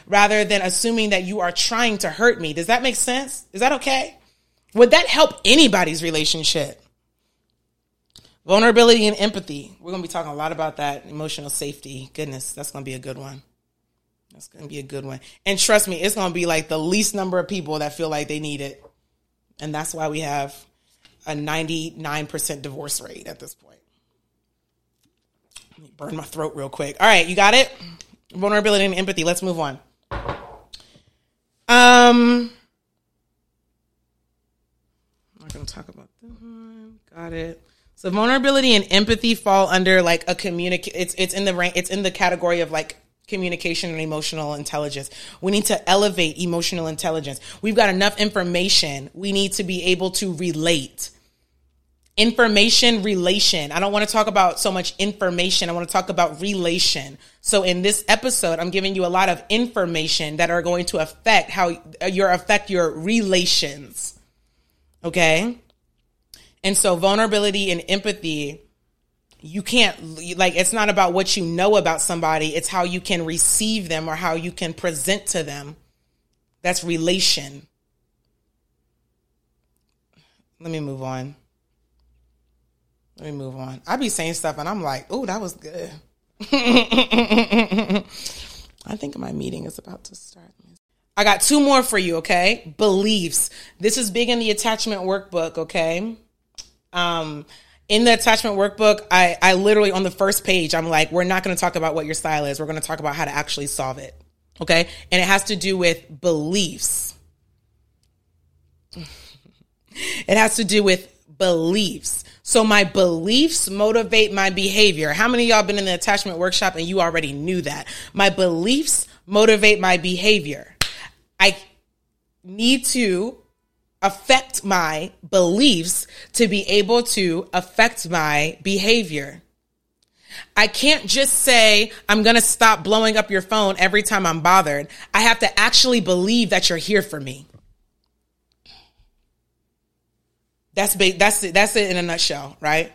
rather than assuming that you are trying to hurt me. Does that make sense? Is that okay? Would that help anybody's relationship? Vulnerability and empathy. We're going to be talking a lot about that. Emotional safety. Goodness, that's going to be a good one. That's going to be a good one. And trust me, it's going to be like the least number of people that feel like they need it. And that's why we have a 99% divorce rate at this point. Let me burn my throat real quick. All right, you got it? Vulnerability and empathy. Let's move on. Um, I'm not going to talk about that one. Got it. So vulnerability and empathy fall under like a communicate. It's it's in the rank. It's in the category of like communication and emotional intelligence. We need to elevate emotional intelligence. We've got enough information. We need to be able to relate. Information relation. I don't want to talk about so much information. I want to talk about relation. So in this episode, I'm giving you a lot of information that are going to affect how uh, your affect your relations. Okay? And so vulnerability and empathy, you can't, like, it's not about what you know about somebody, it's how you can receive them or how you can present to them. That's relation. Let me move on. Let me move on. I be saying stuff and I'm like, oh, that was good. [laughs] I think my meeting is about to start. I got two more for you, okay? Beliefs. This is big in the attachment workbook, okay? Um, in the attachment workbook, I, I literally on the first page, I'm like, we're not going to talk about what your style is. We're going to talk about how to actually solve it. Okay. And it has to do with beliefs. it has to do with beliefs. So my beliefs motivate my behavior. How many y'all been in the attachment workshop and you already knew that? My beliefs motivate my behavior. I need to affect my beliefs to be able to affect my behavior. I can't just say, I'm going to stop blowing up your phone every time I'm bothered. I have to actually believe that you're here for me. That's ba- that's it. That's it in a nutshell, right?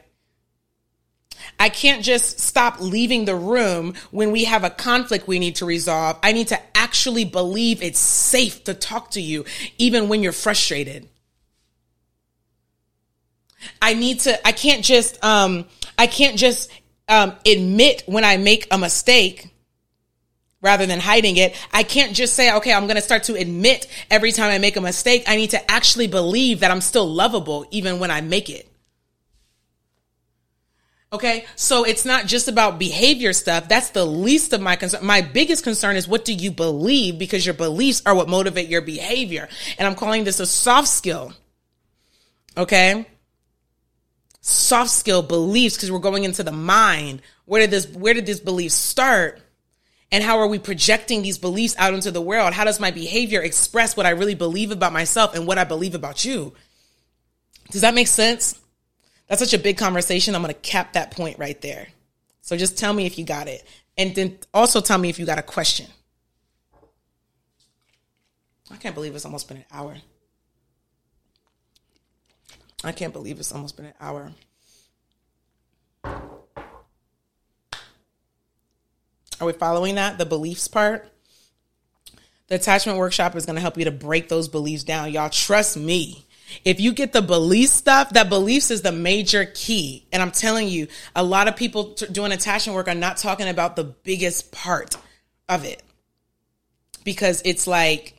I can't just stop leaving the room when we have a conflict we need to resolve. I need to actually believe it's safe to talk to you, even when you're frustrated. I need to, I can't just, um, I can't just, um, admit when I make a mistake rather than hiding it. I can't just say, okay, I'm going to start to admit every time I make a mistake. I need to actually believe that I'm still lovable even when I make it. Okay. So it's not just about behavior stuff. That's the least of my concern. My biggest concern is what do you believe? Because your beliefs are what motivate your behavior. And I'm calling this a soft skill. Okay. Soft skill beliefs because we're going into the mind. Where did this, where did this beliefs start? And how are we projecting these beliefs out into the world? How does my behavior express what I really believe about myself and what I believe about you? Does that make sense? That's such a big conversation. I'm going to cap that point right there. So just tell me if you got it. And then also tell me if you got a question. I can't believe it's almost been an hour. I can't believe it's almost been an hour. Are we following that? The beliefs part? The attachment workshop is going to help you to break those beliefs down. Y'all trust me. If you get the belief stuff, that beliefs is the major key. And I'm telling you, a lot of people t- doing attachment work are not talking about the biggest part of it because it's like,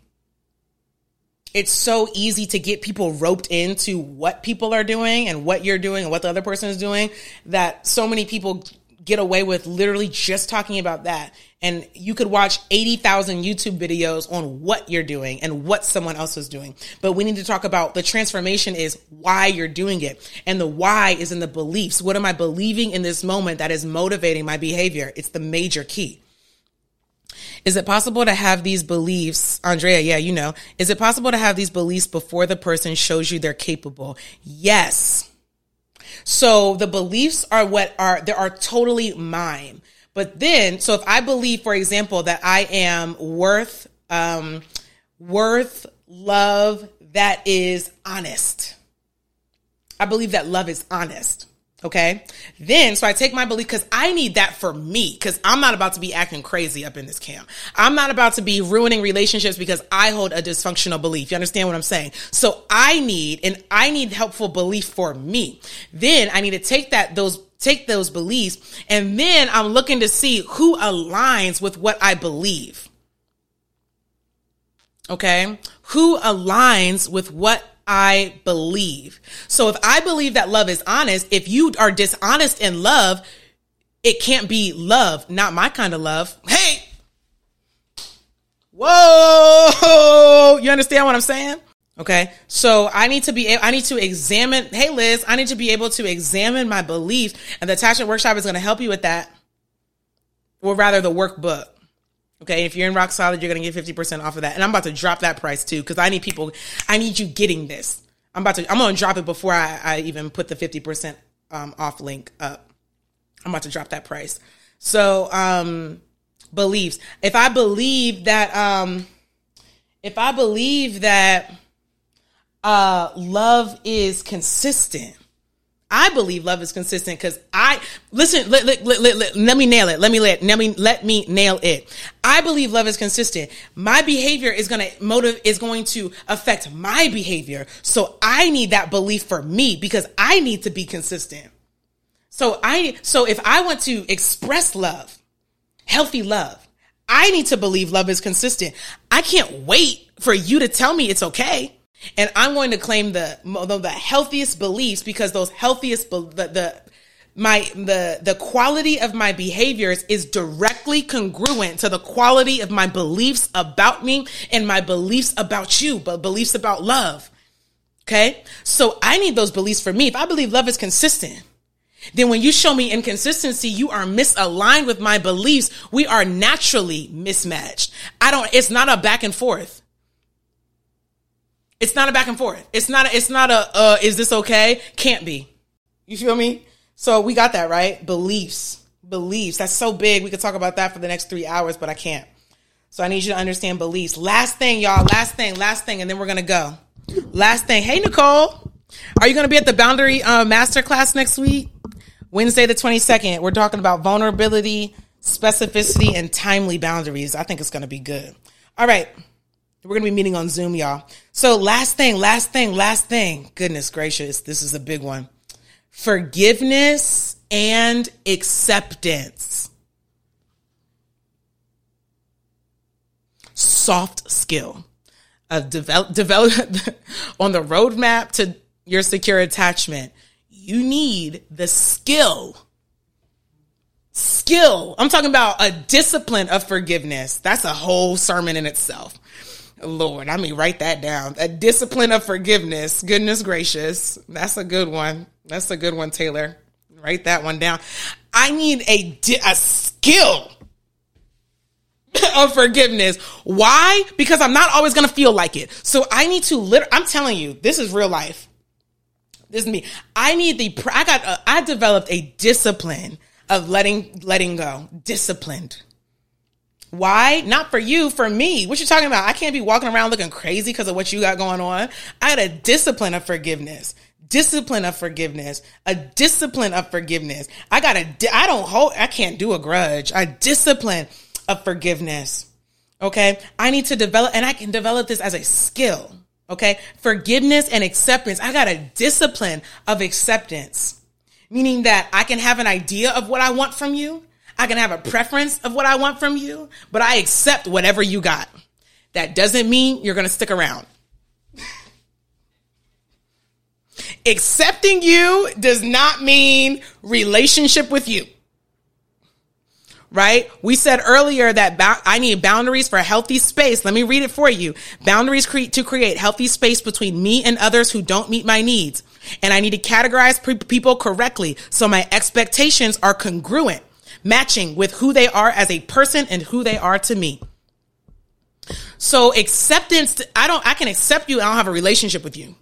it's so easy to get people roped into what people are doing and what you're doing and what the other person is doing that so many people get away with literally just talking about that. And you could watch 80,000 YouTube videos on what you're doing and what someone else is doing. But we need to talk about the transformation is why you're doing it. And the why is in the beliefs. What am I believing in this moment that is motivating my behavior? It's the major key. Is it possible to have these beliefs, Andrea? Yeah, you know. Is it possible to have these beliefs before the person shows you they're capable? Yes. So the beliefs are what are, they are totally mine. But then, so if I believe, for example, that I am worth, um, worth love that is honest. I believe that love is honest. Okay. Then, so I take my belief because I need that for me because I'm not about to be acting crazy up in this camp. I'm not about to be ruining relationships because I hold a dysfunctional belief. You understand what I'm saying? So I need, and I need helpful belief for me. Then I need to take that, those, take those beliefs and then I'm looking to see who aligns with what I believe. Okay. Who aligns with what I believe. So if I believe that love is honest, if you are dishonest in love, it can't be love, not my kind of love. Hey! Whoa! You understand what I'm saying? Okay. So I need to be, I need to examine, hey Liz, I need to be able to examine my beliefs and the attachment workshop is going to help you with that. Or rather the workbook. Okay, if you're in Rock Solid, you're gonna get 50% off of that. And I'm about to drop that price too, because I need people, I need you getting this. I'm about to, I'm gonna drop it before I, I even put the 50% um, off link up. I'm about to drop that price. So, um, beliefs. If I believe that, um, if I believe that, uh, love is consistent, I believe love is consistent because I listen. Let, let, let, let, me nail it. Let me let let me let me nail it. I believe love is consistent. My behavior is gonna motive is going to affect my behavior. So I need that belief for me because I need to be consistent. So I so if I want to express love, healthy love, I need to believe love is consistent. I can't wait for you to tell me it's okay. And I'm going to claim the the healthiest beliefs because those healthiest the, the my the the quality of my behaviors is directly congruent to the quality of my beliefs about me and my beliefs about you, but beliefs about love. Okay? So I need those beliefs for me. If I believe love is consistent, then when you show me inconsistency, you are misaligned with my beliefs. We are naturally mismatched. I don't, it's not a back and forth. It's not a back and forth. It's not. A, it's not a. Uh, is this okay? Can't be. You feel me? So we got that right. Beliefs. Beliefs. That's so big. We could talk about that for the next three hours, but I can't. So I need you to understand beliefs. Last thing, y'all. Last thing. Last thing, and then we're gonna go. Last thing. Hey, Nicole. Are you gonna be at the Boundary uh, Masterclass next week? Wednesday the twenty second. We're talking about vulnerability, specificity, and timely boundaries. I think it's gonna be good. All right. We're going to be meeting on Zoom, y'all. So last thing, last thing, last thing. Goodness gracious. This is a big one. Forgiveness and acceptance. Soft skill of develop, develop [laughs] on the roadmap to your secure attachment. You need the skill skill. I'm talking about a discipline of forgiveness. That's a whole sermon in itself. Lord, I mean, write that down. A discipline of forgiveness. Goodness gracious. That's a good one. That's a good one, Taylor. Write that one down. I need a, a skill [laughs] of forgiveness. Why? Because I'm not always going to feel like it. So I need to lit- I'm telling you, this is real life. This is me. I need the, I got, a, I developed a discipline of letting, letting go. Disciplined. Why? Not for you, for me. What you talking about? I can't be walking around looking crazy because of what you got going on. I had a discipline of forgiveness. Discipline of forgiveness. A discipline of forgiveness. I got a, I don't hold, I can't do a grudge. A discipline of forgiveness. Okay. I need to develop, and I can develop this as a skill. Okay. Forgiveness and acceptance. I got a discipline of acceptance, meaning that I can have an idea of what I want from you. I can have a preference of what I want from you, but I accept whatever you got. That doesn't mean you're going to stick around. Accepting you does not mean relationship with you. right? We said earlier that ba- I need boundaries for a healthy space. Let me read it for you. Boundaries cre- to create healthy space between me and others who don't meet my needs. And I need to categorize pre- people correctly so my expectations are congruent, matching with who they are as a person and who they are to me. So acceptance, I don't, I can accept you. I don't have a relationship with you.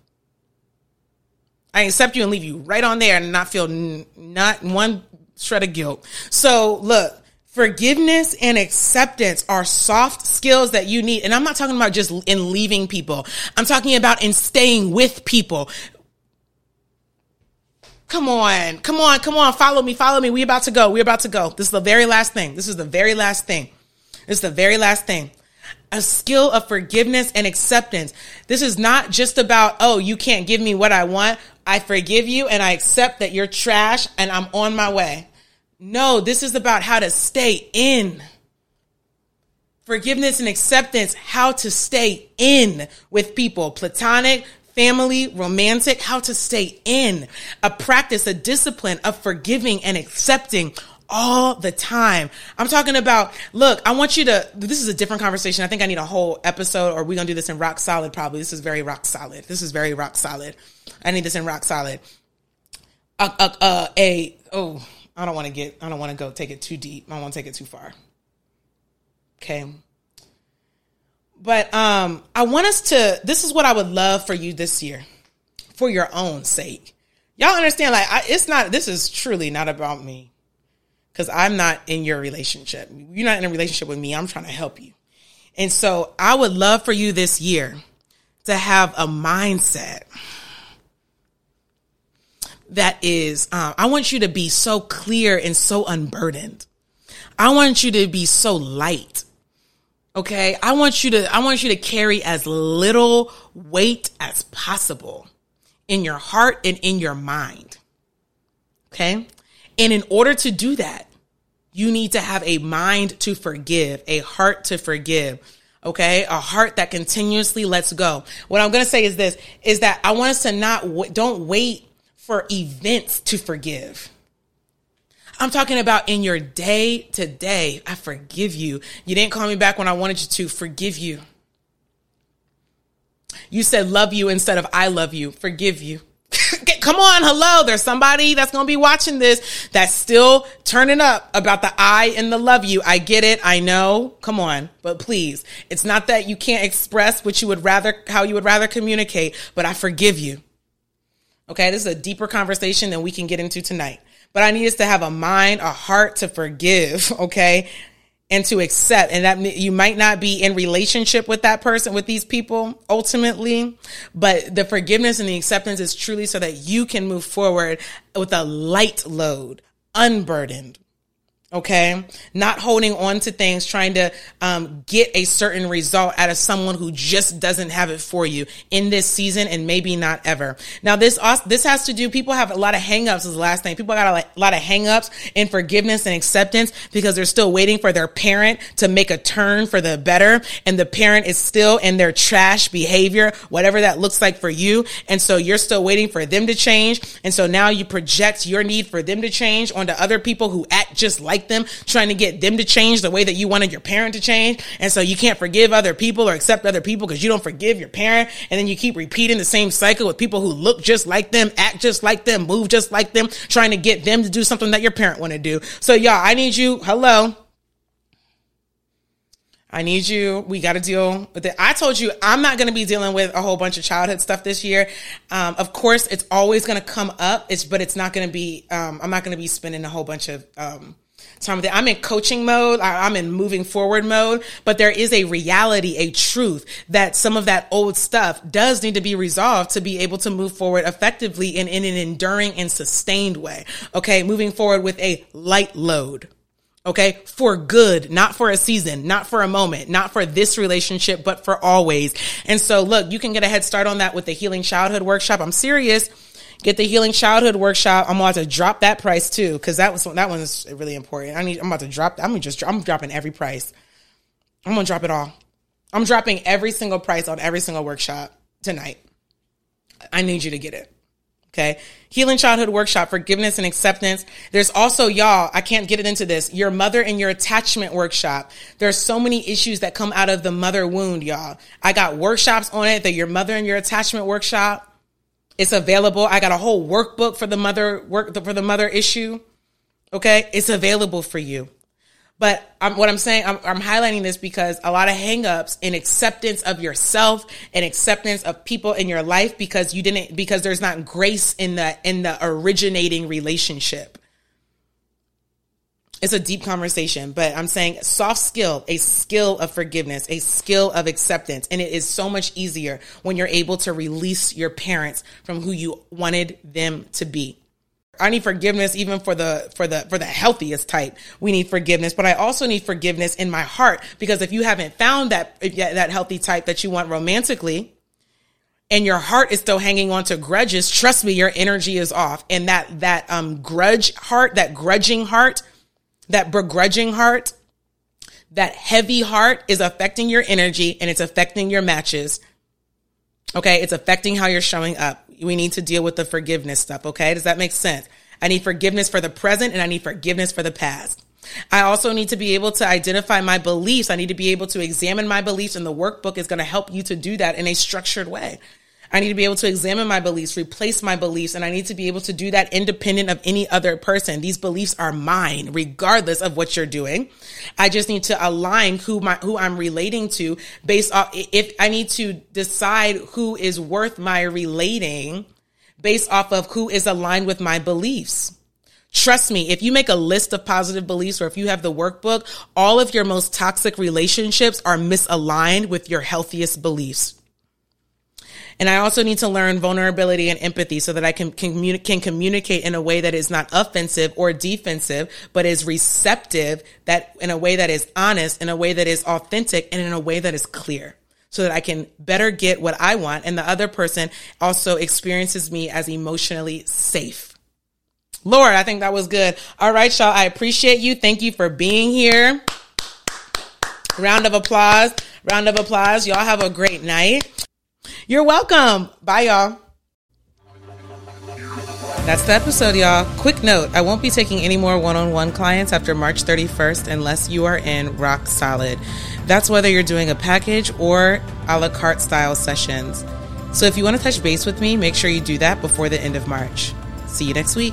I accept you and leave you right on there and not feel n- not one shred of guilt. So look, Forgiveness and acceptance are soft skills that you need. And I'm not talking about just in leaving people. I'm talking about in staying with people. Come on, come on, come on, follow me, follow me. We about to go. We're about to go. This is the very last thing. This is the very last thing. This is the very last thing. A skill of forgiveness and acceptance. This is not just about, oh, you can't give me what I want. I forgive you and I accept that you're trash and I'm on my way. No, this is about how to stay in. Forgiveness and acceptance, how to stay in with people, platonic, family, romantic, how to stay in. A practice, a discipline of forgiving and accepting all the time. I'm talking about, look, I want you to, this is a different conversation. I think I need a whole episode or we're going to do this in rock solid probably. This is very rock solid. This is very rock solid. I need this in rock solid. A, a, a, a oh, I don't want to get, I don't want to go take it too deep. I don't want to take it too far. Okay. But um, I want us to, this is what I would love for you this year for your own sake. Y'all understand, like, I, it's not, this is truly not about me because I'm not in your relationship. You're not in a relationship with me. I'm trying to help you. And so I would love for you this year to have a mindset that is, um, I want you to be so clear and so unburdened. I want you to be so light. Okay. I want you to, I want you to carry as little weight as possible in your heart and in your mind. Okay. And in order to do that, you need to have a mind to forgive, a heart to forgive. Okay. A heart that continuously lets go. What I'm going to say is this, is that I want us to not, don't wait for events to forgive. I'm talking about in your day to day. I forgive you. You didn't call me back when I wanted you to. Forgive you. You said love you instead of I love you. Forgive you. [laughs] Come on, hello. There's somebody that's going to be watching this that's still turning up about the I and the love you. I get it. I know. Come on. But please, it's not that you can't express what you would rather, how you would rather communicate, but I forgive you. Okay, this is a deeper conversation than we can get into tonight. But I need us to have a mind, a heart to forgive, [laughs] okay? And to accept. And that you might not be in relationship with that person, with these people ultimately, but the forgiveness and the acceptance is truly so that you can move forward with a light load, unburdened, Okay. Not holding on to things, trying to um, get a certain result out of someone who just doesn't have it for you in this season and maybe not ever. Now, this, this has to do, people have a lot of hangups is the last thing. People got a lot of hangups in forgiveness and acceptance because they're still waiting for their parent to make a turn for the better. And the parent is still in their trash behavior, whatever that looks like for you. And so you're still waiting for them to change. And so now you project your need for them to change onto other people who act just like them, trying to get them to change the way that you wanted your parent to change. And so you can't forgive other people or accept other people because you don't forgive your parent. And then you keep repeating the same cycle with people who look just like them, act just like them, move just like them, trying to get them to do something that your parent want to do. So y'all, I need you. Hello. I need you. We got to deal with it. I told you I'm not going to be dealing with a whole bunch of childhood stuff this year. Um, of course, it's always going to come up. It's, but it's not going to be, um, I'm not going to be spending a whole bunch of, um, of I'm in coaching mode. I'm in moving forward mode, but there is a reality, a truth that some of that old stuff does need to be resolved to be able to move forward effectively and in an enduring and sustained way. Okay. Moving forward with a light load. Okay. For good, not for a season, not for a moment, not for this relationship, but for always. And so look, you can get a head start on that with the healing childhood workshop. I'm serious Get the healing childhood workshop. I'm about to drop that price too because that was that one's really important. I need. I'm about to drop. I'm just. I'm dropping every price. I'm gonna drop it all. I'm dropping every single price on every single workshop tonight. I need you to get it. Okay. Healing childhood workshop, forgiveness and acceptance. There's also y'all, I can't get it into this, your mother and your attachment workshop. There's so many issues that come out of the mother wound, y'all. I got workshops on it, that your mother and your attachment workshop. It's available. I got a whole workbook for the mother work for the mother issue. Okay. It's available for you. But I'm, what I'm saying, I'm, I'm, highlighting this because a lot of hangups in acceptance of yourself and acceptance of people in your life because you didn't, because there's not grace in the, in the originating relationship. It's a deep conversation, but I'm saying soft skill, a skill of forgiveness, a skill of acceptance. And it is so much easier when you're able to release your parents from who you wanted them to be. I need forgiveness even for the for the for the healthiest type. We need forgiveness, but I also need forgiveness in my heart because if you haven't found that that healthy type that you want romantically, and your heart is still hanging on to grudges, trust me, your energy is off. And that that um grudge heart, that grudging heart, that begrudging heart, that heavy heart is affecting your energy and it's affecting your matches. Okay, it's affecting how you're showing up we need to deal with the forgiveness stuff. Okay. Does that make sense? I need forgiveness for the present and I need forgiveness for the past. I also need to be able to identify my beliefs. I need to be able to examine my beliefs and the workbook is going to help you to do that in a structured way. I need to be able to examine my beliefs, replace my beliefs, and I need to be able to do that independent of any other person. These beliefs are mine, regardless of what you're doing. I just need to align who my, who I'm relating to based off, if I need to decide who is worth my relating based off of who is aligned with my beliefs. Trust me, if you make a list of positive beliefs or if you have the workbook, all of your most toxic relationships are misaligned with your healthiest beliefs. And I also need to learn vulnerability and empathy so that I can, can, communi- can communicate in a way that is not offensive or defensive, but is receptive that in a way that is honest, in a way that is authentic and in a way that is clear so that I can better get what I want. And the other person also experiences me as emotionally safe. Lord, I think that was good. All right, y'all. I appreciate you. Thank you for being here. Round of applause. Round of applause. Y'all have a great night. You're welcome. Bye, y'all. That's the episode, y'all. Quick note I won't be taking any more one on one clients after March 31st unless you are in rock solid. That's whether you're doing a package or a la carte style sessions. So if you want to touch base with me, make sure you do that before the end of March. See you next week.